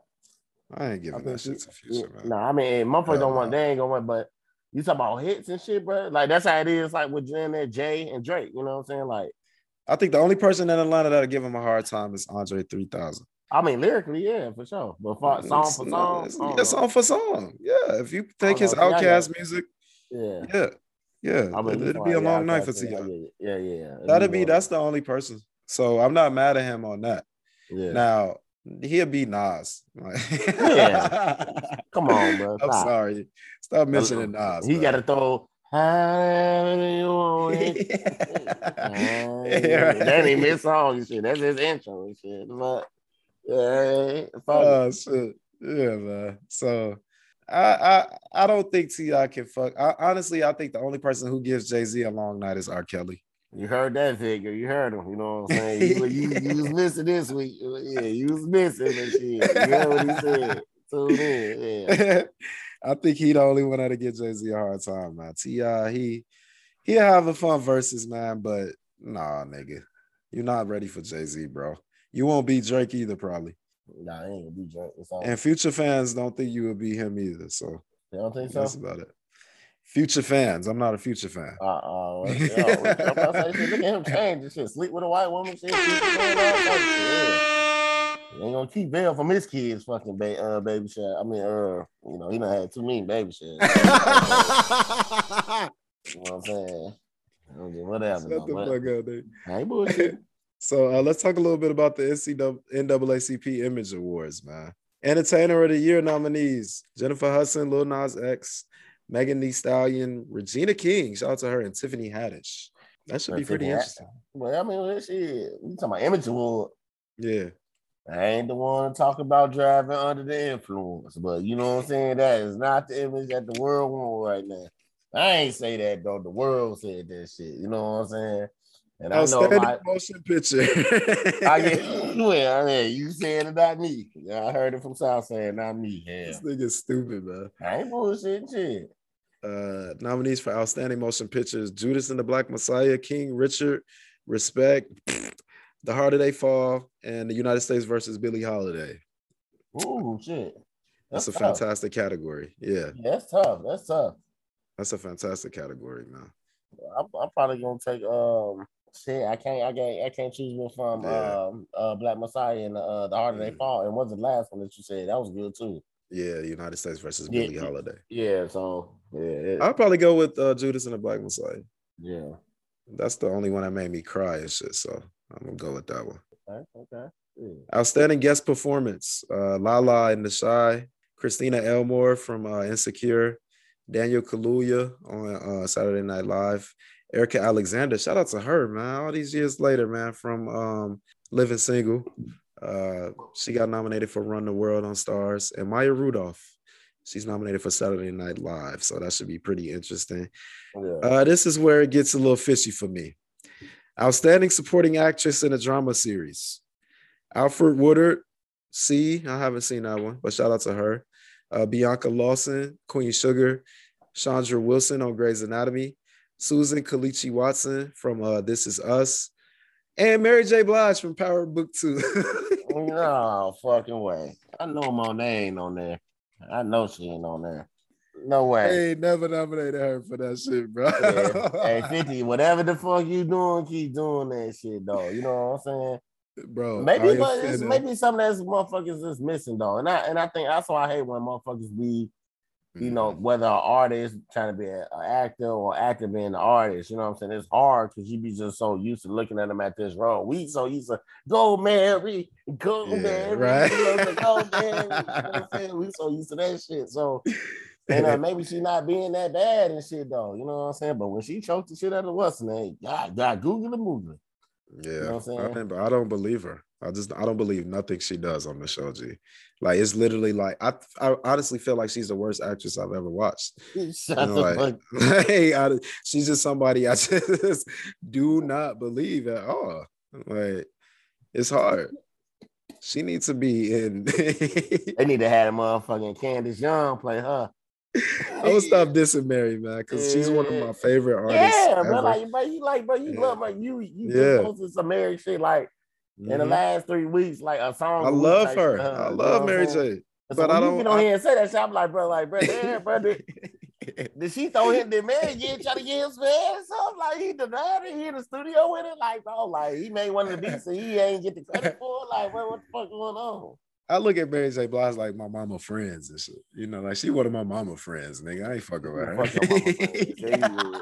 I ain't I giving that shit to Future, man. No, I mean, motherfuckers don't want they ain't gonna win, but you talk about hits and shit, bro. Like that's how it is, like with Jen Jay and Drake. You know what I'm saying? Like, I think the only person in Atlanta that'll give him a hard time is Andre 3000. I mean, lyrically, yeah, for sure. But for, song for song, it's- yeah, song for song. Yeah, if you take his know. See, I got- OutKast music, yeah. yeah, yeah, I mean, it'd be a long night for Ti. Yeah, yeah, yeah. That'd be that's the only person. So I'm not mad at him on that. yeah. Now he'll be Nas. Yeah. Come on, bro. I'm sorry. Stop mentioning Nas. He got to throw. However you want it. Yeah, right. That ain't his song and shit. That's his intro and shit. But yeah, fuck. Oh shit. Yeah, man. So I I I don't think T.I. can fuck. I, honestly, I think the only person who gives Jay Z a long night is R. Kelly. You heard that figure. You heard him. You know what I'm saying? You, you, you was missing this week. Yeah, you was missing this shit. You heard what he said. Tune in. Yeah. I think he the only one that'll give Jay Z a hard time, man. T.I. he he'll have a fun verses, man, but nah, nigga, you're not ready for Jay Z, bro. You won't be Drake either, probably. Nah, I ain't gonna be all. And future fans don't think you will be him either. So don't think so? that's about it. Future fans, I'm not a future fan. Uh uh I'm about to say, shit, look at him change this shit. Sleep with a white woman, shit. keep going, all types of shit, yeah. Ain't gonna keep bail from his kids fucking ba- uh, baby shit. I mean, uh, you know, he done had too many baby shit. You know what I'm saying? I don't give Whatever. Shut no, the whatever. fuck up, dude. I ain't bullshit. So uh, let's talk a little bit about the NCAA NAACP Image Awards, man. Entertainer of the Year nominees: Jennifer Hudson, Lil Nas X, Megan Thee Stallion, Regina King. Shout out to her and Tiffany Haddish. That should be pretty interesting. Well, I mean, shit. We talking about image award. Yeah, I ain't the one to talk about driving under the influence, but you know what I'm saying? That is not the image that the world want right now. I ain't say that though. The world said that shit. You know what I'm saying? And I know my, motion picture. I get well, yeah, you saying it, not me. Yeah, I heard it from South saying, not me. Yeah, this nigga's stupid, man. I ain't bullshitting shit. Uh, nominees for outstanding motion pictures: Judas and the Black Messiah, King Richard, Respect, The Harder They Fall, and The United States versus Billie Holiday. Ooh, shit. That's, a tough. fantastic category. Yeah, Yeah, that's tough. That's tough. that's a fantastic category, man. I'm, I'm probably gonna take um shit. I can't I can't I can't choose one from Yeah. um uh Black Messiah and uh the harder they Mhm. fall. And what's the last one that you said? That was good too. Yeah, United States versus Yeah, Billie. Holiday. Yeah, so yeah, it- I'll probably go with uh, Judas and the Black Messiah. yeah. That's the only one that made me cry and shit. So I'm gonna go with that one. Okay, okay. Yeah. Outstanding guest performance: uh, Lala and the Shy, Christina Elmore from uh, Insecure, Daniel Kaluuya on uh, Saturday Night Live, Erika Alexander. Shout out to her, man. All these years later, man, from um, Living Single. Uh, she got nominated for Run the World on Starz, and Maya Rudolph. She's nominated for Saturday Night Live, so that should be pretty interesting. Yeah. Uh, this is where it gets a little fishy for me. Outstanding supporting actress in a drama series. Alfre Woodard, C. I haven't seen that one, but shout out to her. Uh, Bianca Lawson, Queen Sugar, Chandra Wilson on Grey's Anatomy, Susan Kelechi Watson from uh, This Is Us, and Mary J. Blige from Power Book Two. no fucking way. I know Monet ain't on there. I know she ain't on there. No way. Ain't never nominated her for that shit, bro. Yeah. Hey, 50, whatever the fuck you doing, keep doing that shit, though. You know what I'm saying? bro. Maybe, but it's, maybe something that's motherfuckers is missing, though. And I and I think that's why I hate when motherfuckers be, you know, Mm-hmm. whether an artist trying to be an actor or actor being an artist. You know what I'm saying? It's hard because you be just so used to looking at them at this role. We so used to go Mary, go Yeah, Mary, right. you know, go Mary. You know what I'm saying? We so used to that shit. So and uh, maybe she not being that bad and shit though. You know what I'm saying? But when she choked the shit out of what's name, God, God, Google the movie. Yeah, know what I'm I, saying? don't- but I don't believe her. I just I don't believe nothing she does on Michelle. G, like it's literally like I I honestly feel like she's the worst actress I've ever watched. You know, like, like, I- she's just somebody I just do not believe at all. Like it's hard. She needs to be in. They need to have a motherfucking Candace Young play her. I would stop dissing Mary, man, because she's one of my favorite artists. Yeah, ever. bro, like, bro, you like, bro, you Yeah. love, bro, you, you Yeah. posted some Mary shit, like, in the Mhm. last three weeks, like a song. I week love type her. shit, I you know love Mary? J. So but I don't- get on I- here and say that shit, I'm like, bro, like, bro, damn, bro, did, did she throw him, did Mary get try to get him smash or something? Like, he denied it, he in the studio with it, like, bro, like, he made one of the beats and he ain't get the credit for it, like, bro, what the fuck going on? I look at Mary J. Blige like my mama friends and shit. You know, like she one of my mama friends, nigga. I ain't fucking with her. Fuck your mama, friend. Yeah, you would.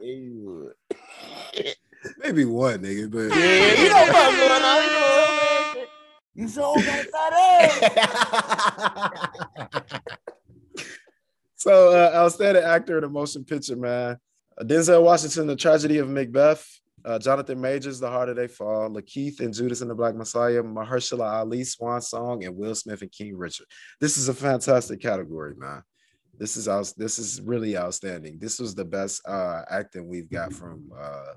Yeah, you would. Maybe one nigga, but Yeah, you know what's going on. You know what I'm saying? You sure got that ass. so uh, outstanding actor in a motion picture, man. Uh, Denzel Washington, The Tragedy of Macbeth. Uh, Jonathan Majors, The Harder They Fall. Lakeith and Judas and the Black Messiah. Mahershala Ali, Swan Song, and Will Smith and King Richard. This is a fantastic category, man. This is out, this is really outstanding. This was the best uh, acting we've got from uh,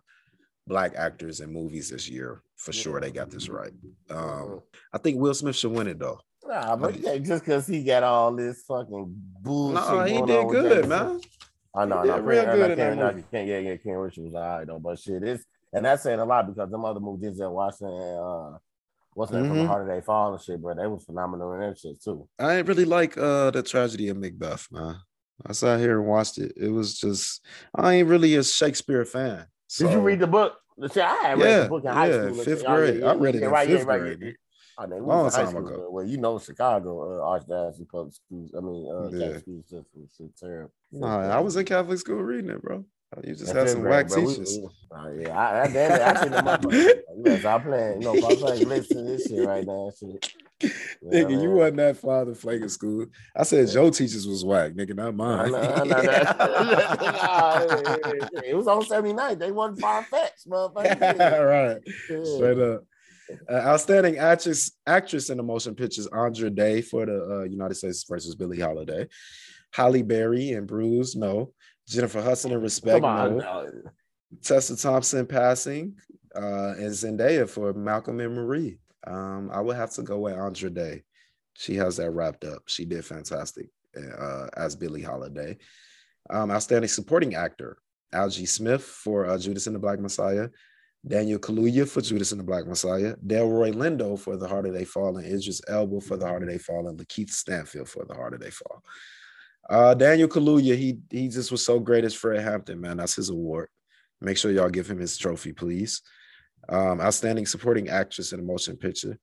black actors in movies this year. For sure, they got this right. Um, I think Will Smith should win it though. Nah, but yeah, just because he got all this fucking bullshit. No, he did good, man. I know, I know. real good I in that Ken- movie. Ken- yeah, yeah, Ken Richard was all right though, but shit, it's and that's saying a lot because them other movies that Washington, uh, what's that from Mhm. the Harder They Fall and shit, bro, they was phenomenal in that shit too. I ain't really like uh the tragedy of Macbeth, man. I sat here and watched it. It was just I ain't really a Shakespeare fan. Did you read the book? See, I had read Yeah, the book in high yeah, school. fifth. Oh, grade. I read it in right, fifth right, grade, yeah. man. Oh, Long in high time school, ago. Well, you know, Chicago, uh, Archdiocese public schools. I mean, uh, Yeah. Catholic school system, shit terrible. Nah, I was in Catholic school reading it, bro. You just That's had some whack teachers. oh, yeah, I, I, damn it, I see the motherfucker. Yes, I'm playing. You know, I'm playing, listen to this shit right now. Shit. Yeah, nigga, you wasn't that father flaking school. I said Joe teachers was whack, nigga, not mine. know, I know it- was on 79. They wasn't far fetched, motherfucker. right. Yeah. Straight up. Uh, outstanding actress actress in the motion pictures Andra Day for the uh, United States versus Billie Holiday. Halle Berry and Bruise, no. Jennifer Hudson and Respect, Come on. no. Tessa Thompson passing, uh, and Zendaya for Malcolm and Marie. Um, I would have to go with Andra Day. She has that wrapped up. She did fantastic uh, as Billie Holiday. Um, outstanding supporting actor Algee Smith for uh, Judas and the Black Messiah, Daniel Kaluuya for Judas and the Black Messiah, Delroy Lindo for The Harder They Fall, and Idris Elba for The Harder They Fall, and Lakeith Stanfield for The Harder They Fall. Uh, Daniel Kaluuya, he he just was so great as Fred Hampton, man. That's his award. Make sure y'all give him his trophy, please. Um, outstanding supporting actress in a motion picture.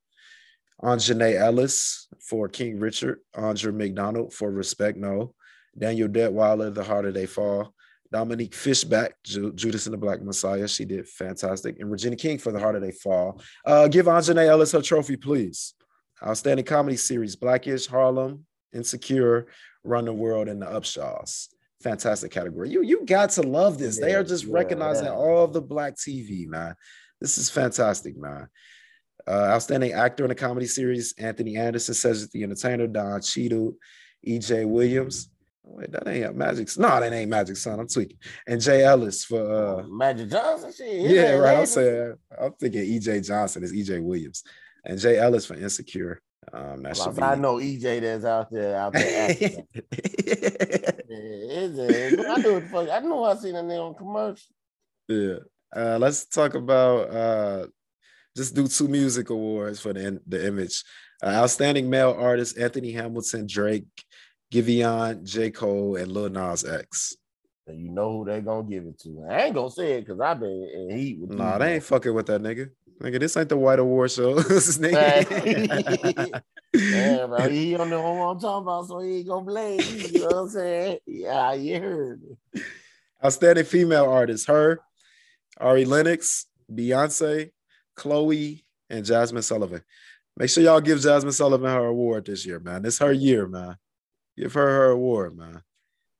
Aunjanue Ellis for King Richard. Audra McDonald for Respect No. Danielle Deadwyler, The Harder They Fall. Dominique Fishback, Ju- Judas and the Black Messiah. She did fantastic. And Regina King for The Harder They Fall. Uh, give Aunjanue Ellis her trophy, please. Outstanding comedy series Blackish, Harlem, Insecure, Run the World, and The Upshaws. Fantastic category. You you got to love this. they are just yeah, recognizing yeah. all of the black TV, man. This is fantastic, man. Uh, outstanding actor in a comedy series, Anthony Anderson, Cedric the Entertainer, Don Cheadle, E.J. Williams. Oh, Wait, that ain't Magic. No, that ain't Magic Son. I'm tweaking. And Jay Ellis for uh Magic Johnson, shit. yeah, right. I'm saying I'm thinking E.J. Johnson is E.J. Williams. And Jay Ellis for Insecure. Um, that Well, if I know EJ that's out there, out there acting. Is it? I knew what the fuck. I know I seen a nigga on commercial. Yeah. Uh, let's talk about uh, just do two music awards for the the image. Uh, outstanding male artist Anthony Hamilton, Drake, Giveon, J. Cole, and Lil Nas X. And you know who they gonna give it to. I ain't gonna say it because I've been in heat with Nah, they ain't fucking with that nigga. Nigga, this ain't the White Award show. this is nigga. Yeah, bro. He don't know what I'm talking about, so he ain't gonna blame. You know what I'm saying? Yeah, you heard me. Outstanding female artists, H.E.R., Ari Lennox, Beyonce, Chloe, and Jazmine Sullivan. Make sure y'all give Jazmine Sullivan her award this year, man. It's her year, man. Give her her award, man.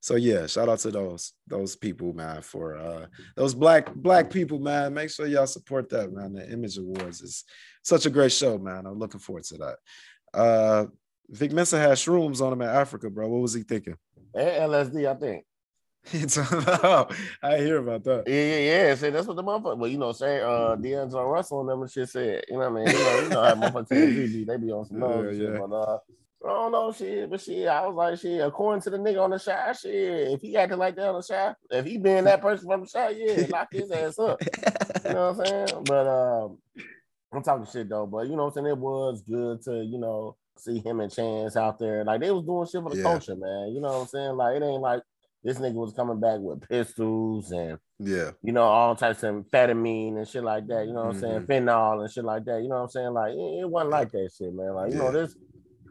So yeah, shout out to those those people, man, for uh those black black people, man. Make sure y'all support that, man. The Image Awards is such a great show, man. I'm looking forward to that. Uh Vic Mensa had shrooms on him in Africa, bro. What was he thinking? LSD, I think. It's I hear about that. Yeah, yeah, yeah. See, that's what the motherfucker. Well, you know, say uh D'Angelo Russell and them and shit said. You know what I mean? You know, you know how motherfuckers they be on some other Yeah, shit. But uh, I don't know shit, but shit, I was like, shit, according to the nigga on the shot, shit, if he acted like that on the shot, if he been that person from the shot, yeah, lock his ass up. You know what I'm saying? But um, I'm talking shit though. But you know what I'm saying? It was good to you know see him and Chance out there. Like they was doing shit for the Yeah. culture, man. You know what I'm saying? Like it ain't like this nigga was coming back with pistols and Yeah. you know all types of amphetamine and shit like that. You know what I'm saying? Mm-hmm. Fentanyl and shit like that. You know what I'm saying? Like it, it wasn't like that shit, man. Like you know this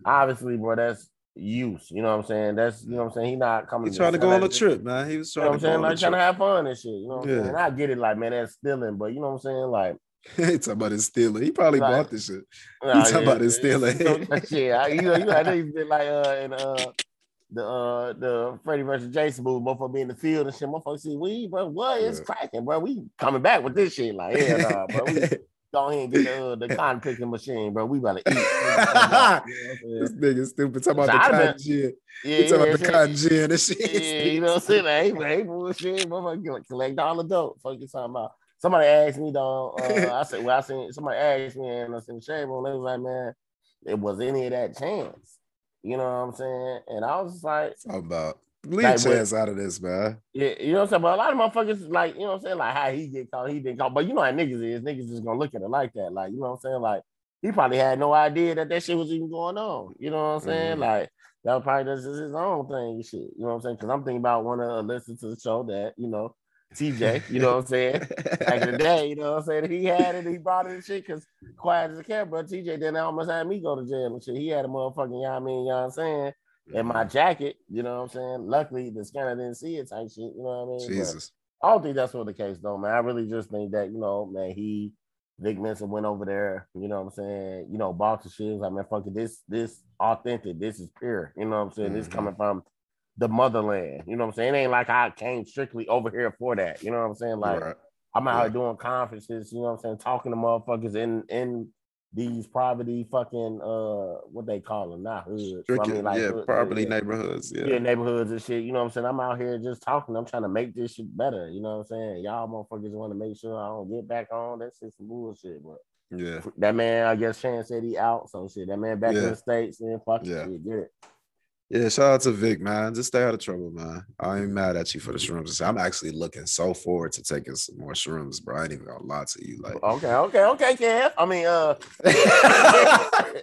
obviously, bro. That's use. You know what I'm saying? That's you know what I'm saying. He not coming. He trying to go on a trip, man. He was You know trying what I'm to saying? Like trying to have fun and shit. You know what I'm Yeah. saying? And I get it, like man, that's stealing. But you know what I'm saying? Like he talking about his stealing. He probably Like- bought this shit. Nah, talking about his stealing. yeah, you know, you know, I know he's been like uh in uh the uh the Freddy versus Jason movie, motherfucker be in the field and shit. Motherfucker see we, bro, what is Yeah. cracking, bro? We coming back with this shit. Like, yeah, nah, bro. We go ahead and get the uh, the cotton picking machine, bro. We about to eat. You know what I'm this nigga stupid. Talking about the cotton gin. Yeah, He talking yeah, about the cotton gin and shit. Yeah, you know what I'm saying? Hey, man, hey, bullshit, motherfucker, collect all the dope. Fuck you talking about. somebody asked me though. Uh, I said, well, I seen somebody asked me, and I seen the shade room. They was like, man, it was any of that chance. You know what I'm saying? And I was just like, about leave Like, chance out of this, man. yeah, you know what I'm saying? But a lot of motherfuckers, like, you know what I'm saying? Like, how he get caught, he didn't caught. But you know how niggas is. Niggas just gonna look at it like that. Like, you know what I'm saying? Like, he probably had no idea that that shit was even going on. You know what I'm saying? Mhm. Like, that was probably just his own thing and shit. You know what I'm saying? Because I'm thinking about want to listen to the show that, you know, TJ, you know what I'm saying? Back in the day, you know what I'm saying? He had it, he brought it and shit, because quiet as a cat, bro. TJ then almost had me go to jail and shit. He had a motherfucking, you know what I mean, you know what I'm saying? In my jacket, you know what I'm saying? Luckily, the scanner didn't see it type shit, you know what I mean? But Jesus. I don't think that's what the case though, man. I really just think that, you know, man, he Vic Mensa went over there, you know what I'm saying, you know, bought the shit. Like, man, fuck it, this, this authentic, this is pure, you know what I'm saying? This Mhm. coming from the motherland, you know what I'm saying? It ain't like I came strictly over here for that, you know what I'm saying? Like Right. I'm out doing conferences, you know what I'm saying, talking to motherfuckers in in these poverty fucking uh what they call them, not hoods. but I mean, like, yeah, hood- property yeah neighborhoods. Yeah. yeah, neighborhoods and shit. You know what I'm saying? I'm out here just talking. I'm trying to make this shit better. You know what I'm saying? Y'all motherfuckers want to make sure I don't get back on. That's just some bullshit. But Yeah. that man, I guess Shan said he out. So shit, that man back in the States and fuck Yeah. yeah. shit, get it. Yeah, shout out to Vic, man. Just stay out of trouble, man. I ain't mad at you for the shrooms. I'm actually looking so forward to taking some more shrooms, bro. I ain't even gonna lie to you. Like, Okay, okay, okay, Kev. I mean, uh,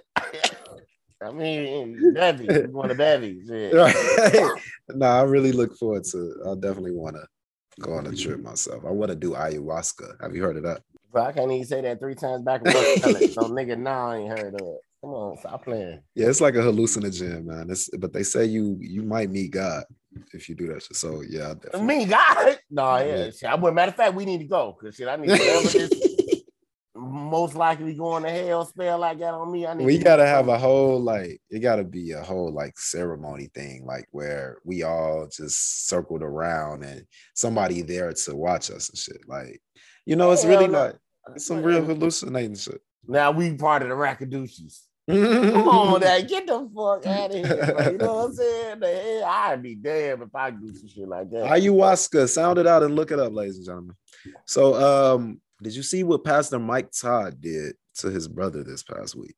I mean, bevy. You want a bevy? Shit. nah, I really look forward to. I definitely want to go on a trip myself. I want to do ayahuasca. Have you heard of that? Bro, I can't even say that three times back. and forth. Tell. So nigga, now I ain't heard of it. Come on, stop playing. Yeah, it's like a hallucinogen, man. It's but they say you you might meet God if you do that shit. So yeah, I definitely. Me, God. No, yeah. Yeah. Shit, I, matter of fact, we need to go because shit, I need whatever this most likely going to hell spell like that on me. I need. we to gotta go. have a whole like it gotta be a whole like ceremony thing like where we all just circled around and somebody there to watch us and shit like you know it's Hell really no. like it's some real hallucinating shit Now we part of the Rackadoochies. Come on, that get the fuck out of here, bro. You know what I'm saying? The hell, I'd be damned if I do some shit like that. ayahuasca sound it out and look it up ladies and gentlemen so um did you see what pastor mike todd did to his brother this past week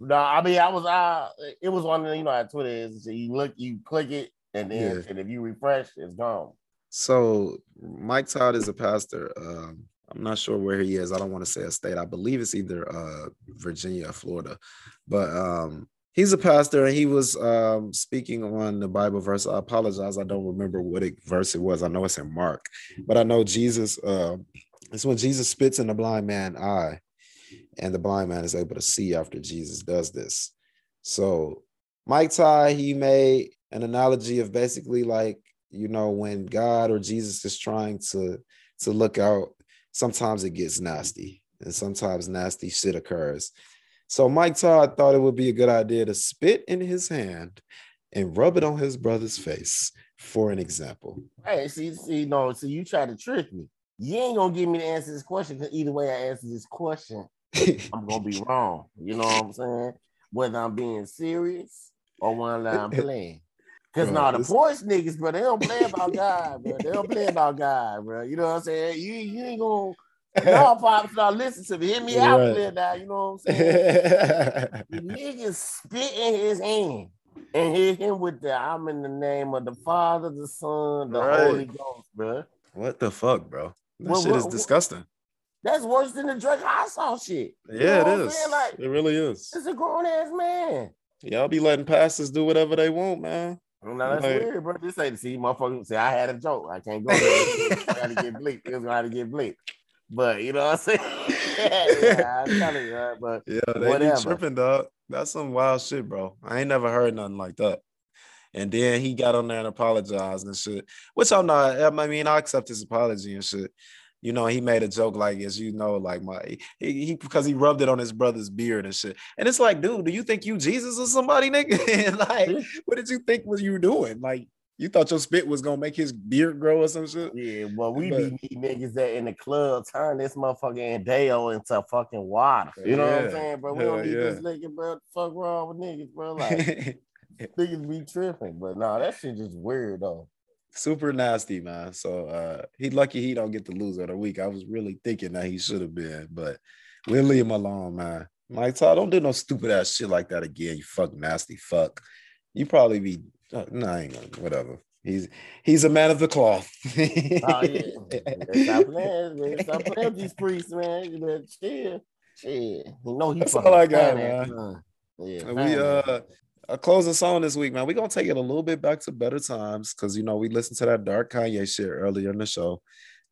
No, I mean I was uh it was one of you know how Twitter is. You look, you click it, and then Yeah. and if you refresh, it's gone. So Mike Todd is a pastor. Um, I'm not sure where he is. I don't want to say a state. I believe it's either uh, Virginia or Florida, but um, he's a pastor and he was um, speaking on the Bible verse. I apologize. I don't remember what it, verse it was. I know it's in Mark, but I know Jesus. Uh, it's when Jesus spits in the blind man eye, and the blind man is able to see after Jesus does this. So Mike Ty, he made an analogy of basically like you know when god or jesus is trying to to look out sometimes it gets nasty and sometimes nasty shit occurs so mike todd thought it would be a good idea to spit in his hand and rub it on his brother's face for an example Hey, see, see, no, so you try to trick me. You ain't gonna give me to answer this question because either way I answer this question, I'm gonna be wrong. You know what I'm saying? Whether I'm being serious or whether I'm playing. Cause Bro, now the this- voice niggas, bro, they don't play about God, bro. They don't play about God, bro. You know what I'm saying? You you ain't gonna y'all pops now listen to me. Hit me out Right. clear now, you know what I'm saying? The nigga spit in his hand and hit him with the I'm in the name of the Father, the Son, the Right. Holy Ghost, bro. what the fuck bro that Well, shit what- is what- disgusting That's worse than the drug I saw shit. You yeah know what it I'm is saying? Like, it really is it's a grown ass man. y'all be letting pastors do whatever they want man Well, now that's Like- weird, bro. This ain't see motherfucker say I had a joke. I can't go there. Gotta get bleeped. It was gonna get bleeped. But you know what I'm saying? yeah, I'm telling you, right? But Yeah, they Whatever. be tripping, dog. That's some wild shit, bro. I ain't never heard nothing like that. And then he got on there and apologized and shit, which I'm not. I mean, I accept his apology and shit. You know, he made a joke like, as you know, like my he, he because he rubbed it on his brother's beard and shit. And it's like, dude, do you think you Jesus or somebody, nigga? Like, what did you think was you doing? Like, you thought your spit was gonna make his beard grow or some shit? yeah, well, we But- be niggas that in the club turn this motherfucking Dale into fucking water. You know what I'm saying, bro? We don't need yeah. this liquor, bro. Fuck wrong with niggas, bro. Like niggas be tripping, but nah, that shit just weird though. Super nasty, man. So uh he lucky he don't get the loser of the week. I was really thinking that he should have been, but we'll leave him alone, man. Mike Todd, don't do no stupid ass shit like that again. You fuck nasty fuck. You probably be uh, no, gonna, whatever. He's he's a man of the cloth. Oh yeah. Stop playing, man. Stop playing with these priests, man. You better chill. Shit. You know he That's all I got, man. son. Yeah. we uh a closing song this week, man. We're gonna take it a little bit back to better times because you know we listened to that dark Kanye shit earlier in the show.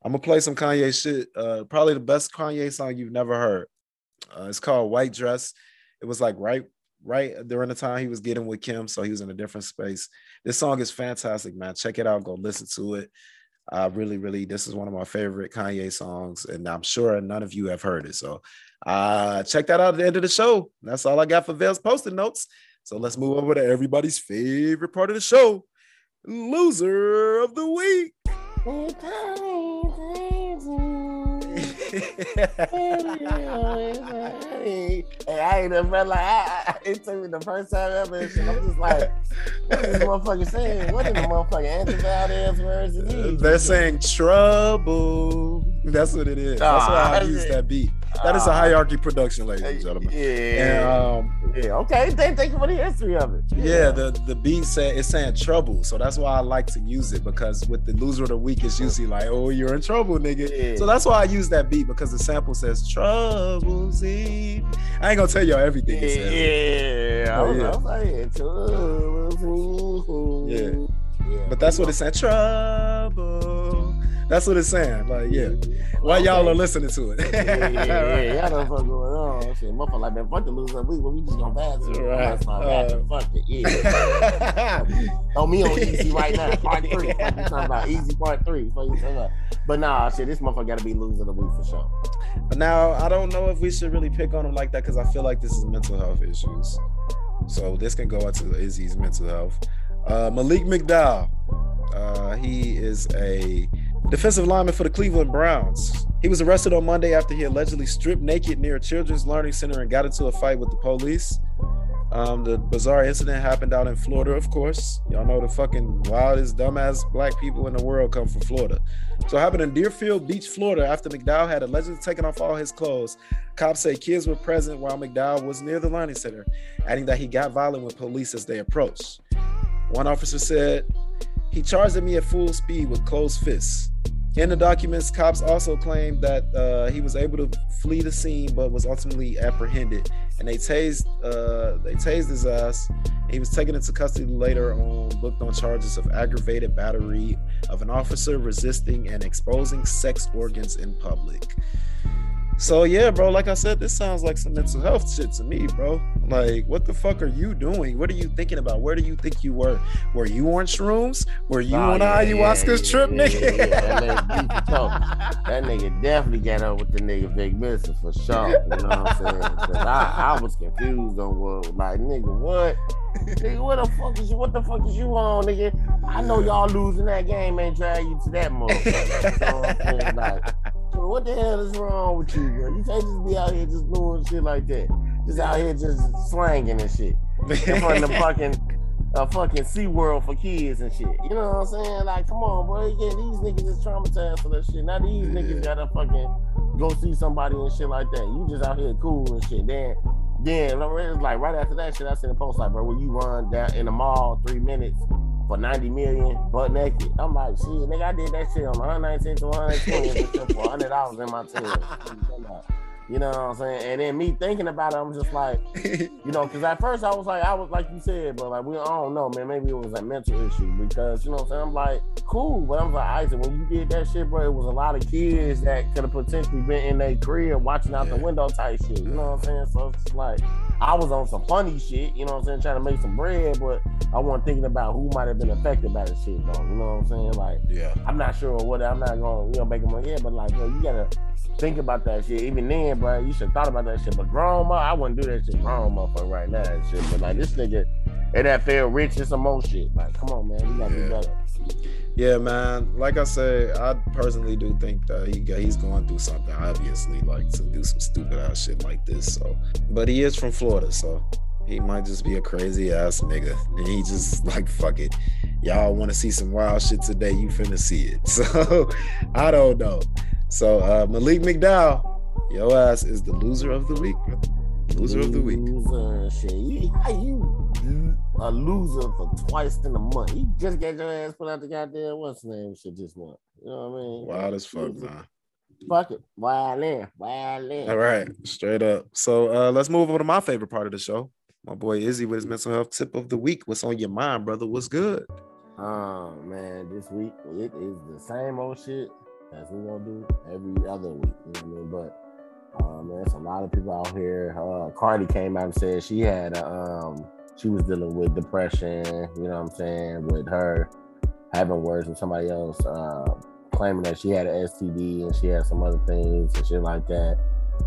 I'm gonna play some Kanye shit. Uh, probably the best Kanye song you've never heard. Uh, it's called White Dress. It was like right, right during the time he was getting with Kim, so he was in a different space. This song is fantastic, man. Check it out. Go listen to it. I really, really, this is one of my favorite Kanye songs, and I'm sure none of you have heard it. So, uh, check that out at the end of the show. That's all I got for Vale's posting notes. So let's move over to everybody's favorite part of the show, loser of the week. Hey, I ain't I, I, it took me the first time ever. and I'm just like, what is this motherfucker saying? What is the motherfucker Anthony Valdez words? They're saying trouble. That's what it is. That's why I use yeah. that beat. That is a hierarchy production, ladies and gentlemen. And Yeah, um, yeah. Okay, thank, thank you for the history of it. yeah, the the beat say it's saying trouble, so that's why I like to use it because with the loser of the week, it's usually like, oh, you're in trouble, nigga. Yeah. So that's why I use that beat because the sample says troubles. in-" I ain't gonna tell y'all everything it says. Yeah, yeah. I was like, yeah, trouble. Yeah. yeah. But that's what it's saying. Trouble. That's what it's saying. Like, yeah. While y'all are listening to it. yeah, yeah, yeah. Y'all know what's going on. Shit, motherfucker like that. Fuck the loser. We, we just gonna pass it. Right. Uh. Fuck it. Yeah. Throw me on easy right now. Part three. Fuck you talking about easy part three. Fuck you talking about. But nah, shit, this motherfucker gotta be loser of the week for sure. now, I don't know if we should really pick on him like that because I feel like this is mental health issues. So this can go into Izzy's mental health. Uh, Malik McDowell. Uh, he is a defensive lineman for the Cleveland Browns. He was arrested on Monday after he allegedly stripped naked near a children's learning center and got into a fight with the police. Um, the bizarre incident happened out in Florida, of course. Y'all know the fucking wildest, dumbass black people in the world come from Florida. So it happened in Deerfield Beach, Florida, after McDowell had allegedly taken off all his clothes. Cops say kids were present while McDowell was near the learning center, adding that he got violent with police as they approached. One officer said, he charged at me at full speed with closed fists. In the documents, cops also claimed that uh, he was able to flee the scene, but was ultimately apprehended. And they tased, uh, they tased his ass. He was taken into custody later on, booked on charges of aggravated battery of an officer resisting and exposing sex organs in public. So yeah, bro. Like I said, this sounds like some mental health shit to me, bro. Like, what the fuck are you doing? What are you thinking about? Where do you think you were? Were you on shrooms? Were you Nah, on yeah, ayahuasca's yeah, trip, yeah, nigga? That nigga beat the toe. That nigga definitely got up with the nigga Vic Mensa for sure. You know what I'm saying? 'Cause I, I was confused on what, like, nigga, what? nigga, what the fuck is you? What the fuck is you on, nigga? I know y'all losing that game ain't drag you to that motherfucker. You know what I'm saying? Like, what the hell is wrong with you, bro? You can't just be out here just doing shit like that. Just out here just slanging and shit in front of the fucking a fucking Sea World for kids and shit. You know what I'm saying? Like, come on, bro. Yeah, these niggas is traumatized for that shit. Now these niggas gotta fucking go see somebody and shit like that. You just out here cool and shit. Then, then it's like right after that shit, I seen a post like, bro, when you run down in the mall three minutes for 90 million butt naked. I'm like, shit, nigga, I did that shit on 119 to 120 and shit for 100 dollars in my team. You know what I'm saying? And then me thinking about it, I'm just like, you know, because at first I was like, I was like you said, but like we I don't know, man. Maybe it was a mental issue because you know what I'm saying. I'm like, cool, but I'm like, Isaac, when you did that shit, bro, it was a lot of kids that could have potentially been in their crib watching out the window type shit. You know what I'm saying? So it's like I was on some funny shit, you know what I'm saying, trying to make some bread, but I wasn't thinking about who might have been affected by the shit though. You know what I'm saying? Like yeah. I'm not sure what I'm not gonna, you know, make them yeah, but like, bro, you gotta think about that shit. Even then, bro, you should have thought about that shit. But grown up, I wouldn't do that shit grown motherfucker right now and shit. But like this nigga, and that feel rich and some more shit. Like, come on, man, we gotta Yeah. do better. Yeah, man. Like I said, I personally do think that he he's going through something. Obviously, like to do some stupid ass shit like this. So, but he is from Florida, so he might just be a crazy ass nigga. And he just like fuck it. Y'all want to see some wild shit today, you finna see it. So I don't know. So uh Malik McDowell, your ass is the loser of the week. Loser of the week. Loser shit. You, how you a loser for twice in a month? You just got your ass put out the goddamn what's the name shit this month. You know what I mean? Wild as fuck, man. Fuck it. Wild in. Wild in. All right, straight up. So uh let's move over to my favorite part of the show. My boy Izzy with his mental health tip of the week. What's on your mind, brother? What's good? Oh man, this week it is the same old shit as we gonna do every other week. You know what I mean? But man, it's a lot of people out here. Uh, Cardi came out and said she had a, um she was dealing with depression. You know what I'm saying? With her having words with somebody else, uh, claiming that she had an STD and she had some other things and shit like that.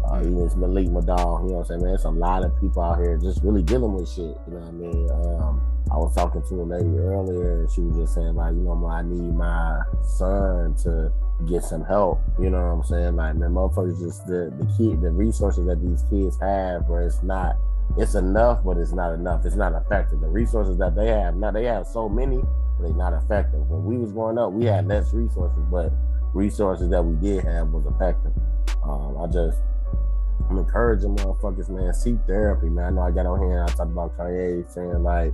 Uh, even it's Malik McDowell, you know what I'm saying? Man, it's a lot of people out here just really dealing with shit. You know what I mean? Um, I was talking to a lady earlier, and she was just saying like, you know, I need my son to get some help. You know what I'm saying? Like, man, motherfuckers just the the kid, the resources that these kids have, where it's not, it's enough, but it's not enough. It's not effective. The resources that they have now, they have so many, but they're not effective. When we was growing up, we had less resources, but resources that we did have was effective. Um, I just I'm encouraging motherfuckers, man, seek therapy, man. I know I got on here and I talked about Kanye saying like,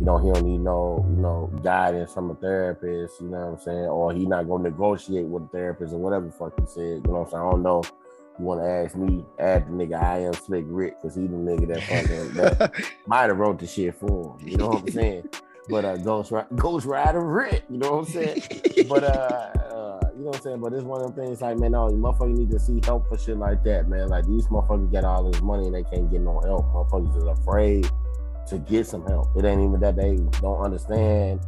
you know, he don't need no, you know, guidance from a therapist, you know what I'm saying? Or he not gonna negotiate with a therapist or whatever the fuck he said. You know what I'm saying? I don't know. You wanna ask me, add the nigga I am slick Rick, cause he the nigga that fucking that might have wrote the shit for him. You know what I'm saying? But uh Ghost Ghost Rider Rick, you know what I'm saying? but uh, uh you know what I'm saying? But it's one of them things like, man, no, you motherfuckers need to see help for shit like that, man. Like these motherfuckers get all this money and they can't get no help. Motherfuckers is afraid to get some help. It ain't even that they don't understand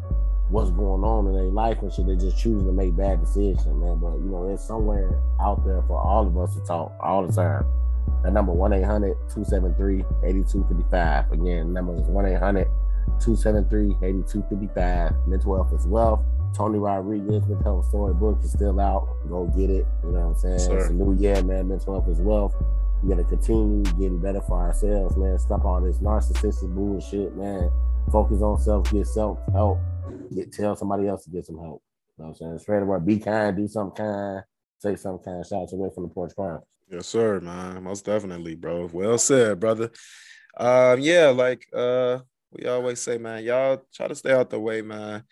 what's going on in their life and shit. They just choosing to make bad decisions, man. But you know, there's somewhere out there for all of us to talk all the time. That number 1-800-273-8255. Again, number is 1-800-273-8255. Mental health is wealth. Tony Rodriguez mental health story book is still out. Go get it. You know what I'm saying? Sir. It's a new year, man. Mental health is wealth. We gotta continue getting better for ourselves, man. Stop all this narcissistic bullshit, man. Focus on self, get self help. Get tell somebody else to get some help. You know what I'm saying? Straight away, be kind, do something kind, say something kind. Shout Win from the Porch Chronicles. Yes, sir, man. Most definitely, bro. Well said, brother. Um, yeah, like uh we always say, man, y'all try to stay out the way, man.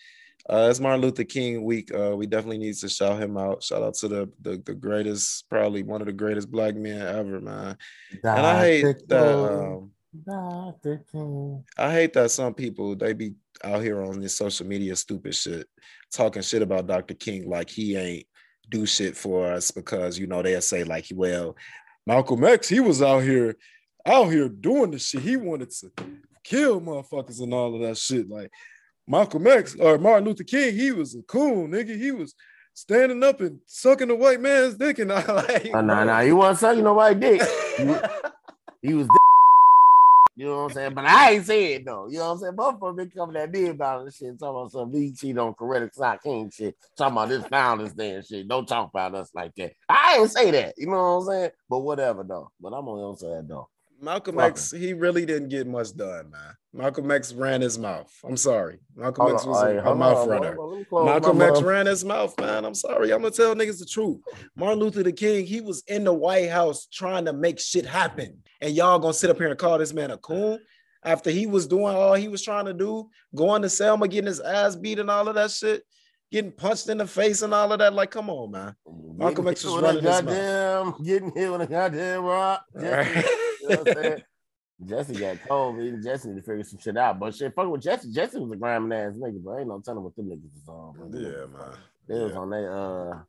Uh, it's Martin Luther King week. Uh, we definitely need to shout him out. Shout out to the, the the greatest, probably one of the greatest black men ever, man. And I hate that. Um, Dr. King. I hate that some people they be out here on this social media stupid shit, talking shit about Dr. King like he ain't do shit for us because you know they'll say like, well, Malcolm X he was out here, out here doing the shit. He wanted to kill motherfuckers and all of that shit. Like Malcolm X or Martin Luther King, he was a cool nigga. He was standing up and sucking the white man's dick and I like. Nah, nah, nah. He wasn't sucking nobody dick. He was, he was you know what I'm saying? But I ain't saying it though. You know what I'm saying? Both Motherfuckers been coming at me about this shit, talking about some me cheat on Coretta Scott King shit, talking about this founders day and shit. Don't talk about us like that. I ain't say that. You know what I'm saying? But whatever though. But I'm on the other side though. Malcolm Fuck X, he really didn't get much done, man. Malcolm X ran his mouth. I'm sorry. Malcolm Hold X was a, a mouth on, runner. on, let me close my Malcolm X ran his mouth, man. I'm sorry. I'm gonna tell niggas the truth. Martin Luther the King, he was in the White House trying to make shit happen. And y'all gonna sit up here and call this man a coon after he was doing all he was trying to do, going to Selma, getting his ass beat and all of that shit, getting punched in the face and all of that. Like, come on, man. Malcolm X was running his goddamn, getting hit with a goddamn rock. Right. you know what I'm saying? Jesse got COVID. Jesse need to figure some shit out. But shit, fuck with Jesse. Jesse was a grimy ass nigga, but ain't no telling what them niggas was on. bro. Yeah, man. They was on that. uh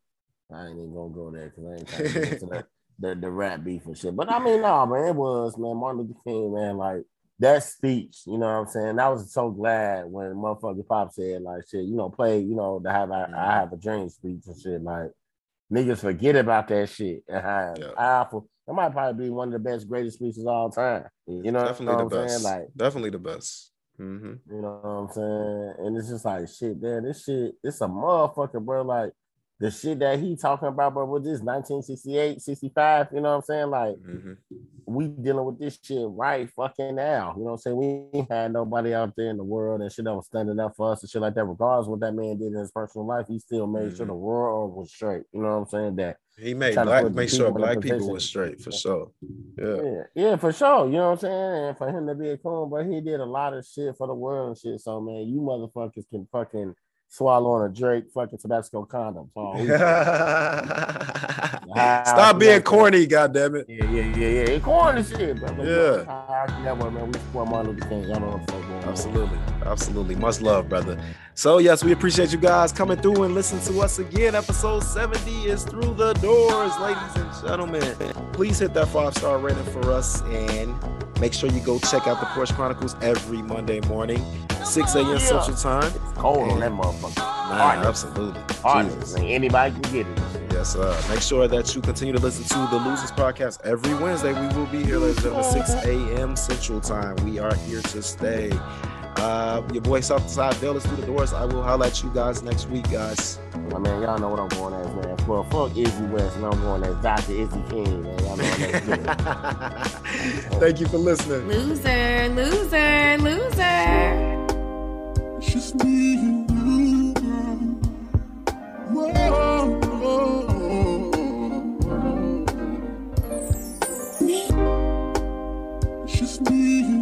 I ain't even gonna go there because I ain't trying to get into the, the the rap beef and shit. But I mean, no, man, it was man, Martin Luther King, man, like that speech, you know what I'm saying? I was so glad when motherfucker Pop said like shit, you know, play, you know, the have I, I have a dream speech and shit. Like niggas forget about that shit and how Yeah. powerful. That might probably be one of the best, greatest speeches of all time. You know Definitely what the I'm best. saying? Like Definitely the best. hmm you know what I'm saying? And it's just like shit, man. This shit, it's a motherfucker, bro. Like the shit that he talking about, bro, with this 1968, 65, you know what I'm saying? Like hmm we dealing with this shit right fucking now. You know what I'm saying? We ain't had nobody out there in the world and shit that was standing up for us and shit like that. Regardless of what that man did in his personal life, he still made sure Mhm. the world was straight. You know what I'm saying? That He made black make sure people in a black people were straight for sure. Yeah. yeah, yeah, for sure. You know what I'm saying? And for him to be a coon, but he did a lot of shit for the world and shit. So man, you motherfuckers can fucking swallow on a Drake fucking Tabasco condom. So Stop being corny, goddammit. Yeah, yeah, yeah, yeah. Corny shit, bro. Yeah. man. We support Martin Luther King. Y'all know what I'm saying. Absolutely. Absolutely. Much love, brother. So, yes, we appreciate you guys coming through and listening to us again. Episode 70 is through the doors, ladies and gentlemen. Please hit that five star rating for us and make sure you go check out the Porch Chronicles every Monday morning, 6 a.m. Yeah. Central Time. Cold on that motherfucker. Man, absolutely. Anybody can get it. Yes, uh, make sure that you continue to listen to the Losers Podcast every Wednesday. We will be here, ladies and gentlemen, 6 a.m. Central Time. We are here to stay. Uh, your boy Southside Dale is through the doors. I will holler at you guys next week, guys. My man, y'all know what I'm going as, man. Well, fuck Izzy West, and I'm going as Dr. Izzy King, man. Y'all know what Thank you for listening. Loser, loser, loser. It's just me and you. Whoa, whoa, whoa. It's just me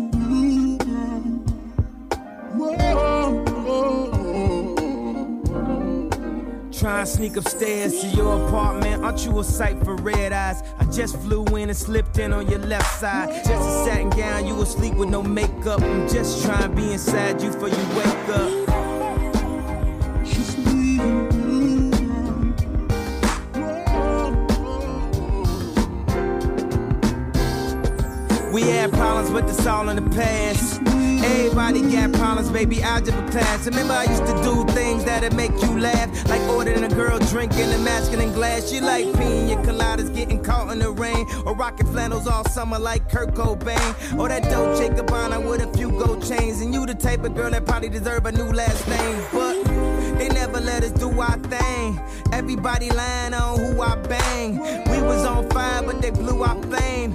Try and sneak upstairs to your apartment. Aren't you a sight for red eyes? I just flew in and slipped in on your left side. Just a satin gown, you asleep with no makeup. I'm just trying to be inside you before you wake up. It's. We had problems, but that's all in the past. Everybody got problems, baby. Algebra class. Remember, I used to do things that'd make you laugh, like ordering a girl drinking a masculine glass. You like pina coladas, getting caught in the rain, or rocking flannels all summer like Kurt Cobain, or that Dolce Gabbana with a few gold chains. And you the type of girl that probably deserve a new last name, but they never let us do our thing. Everybody lying on who I bang. We was on fire, but they blew our flame.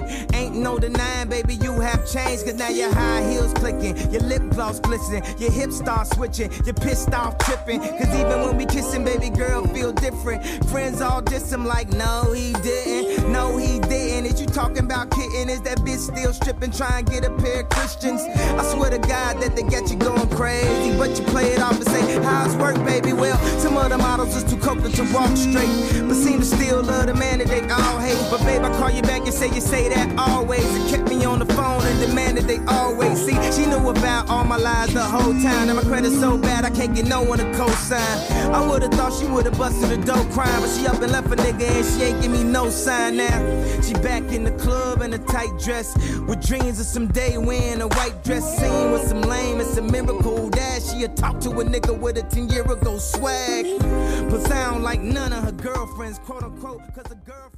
No denying, baby, you have changed. Cause now your high heels clicking, your lip gloss glistening, your hips start switching, you're pissed off tripping. Cause even when we kissing, baby girl, feel different. Friends all diss him like, no, he didn't. No, he didn't. Is you talking about kitten? Is that bitch still stripping, trying to get a pair of Christians? I swear to God that they got you going crazy, but you play it off and say, how's work, baby? Well, some of the models is too coke to walk straight, but seem to still love the man that they all hate. But babe, I call you back and say you say that always, and kept me on the phone and demanded they always see. She knew about all my lies the whole time. And my credit's so bad I can't get no one to co-sign. I would've thought she would've busted a dope crime, but she up and left a nigga and she ain't give me no sign now. She back in the club in a tight dress with dreams of some day wearing a white dress scene with some lame. It's a miracle that she'll talk to a nigga with a 10 year ago swag. But sound like none of her girlfriends, quote unquote, cause a girlfriend.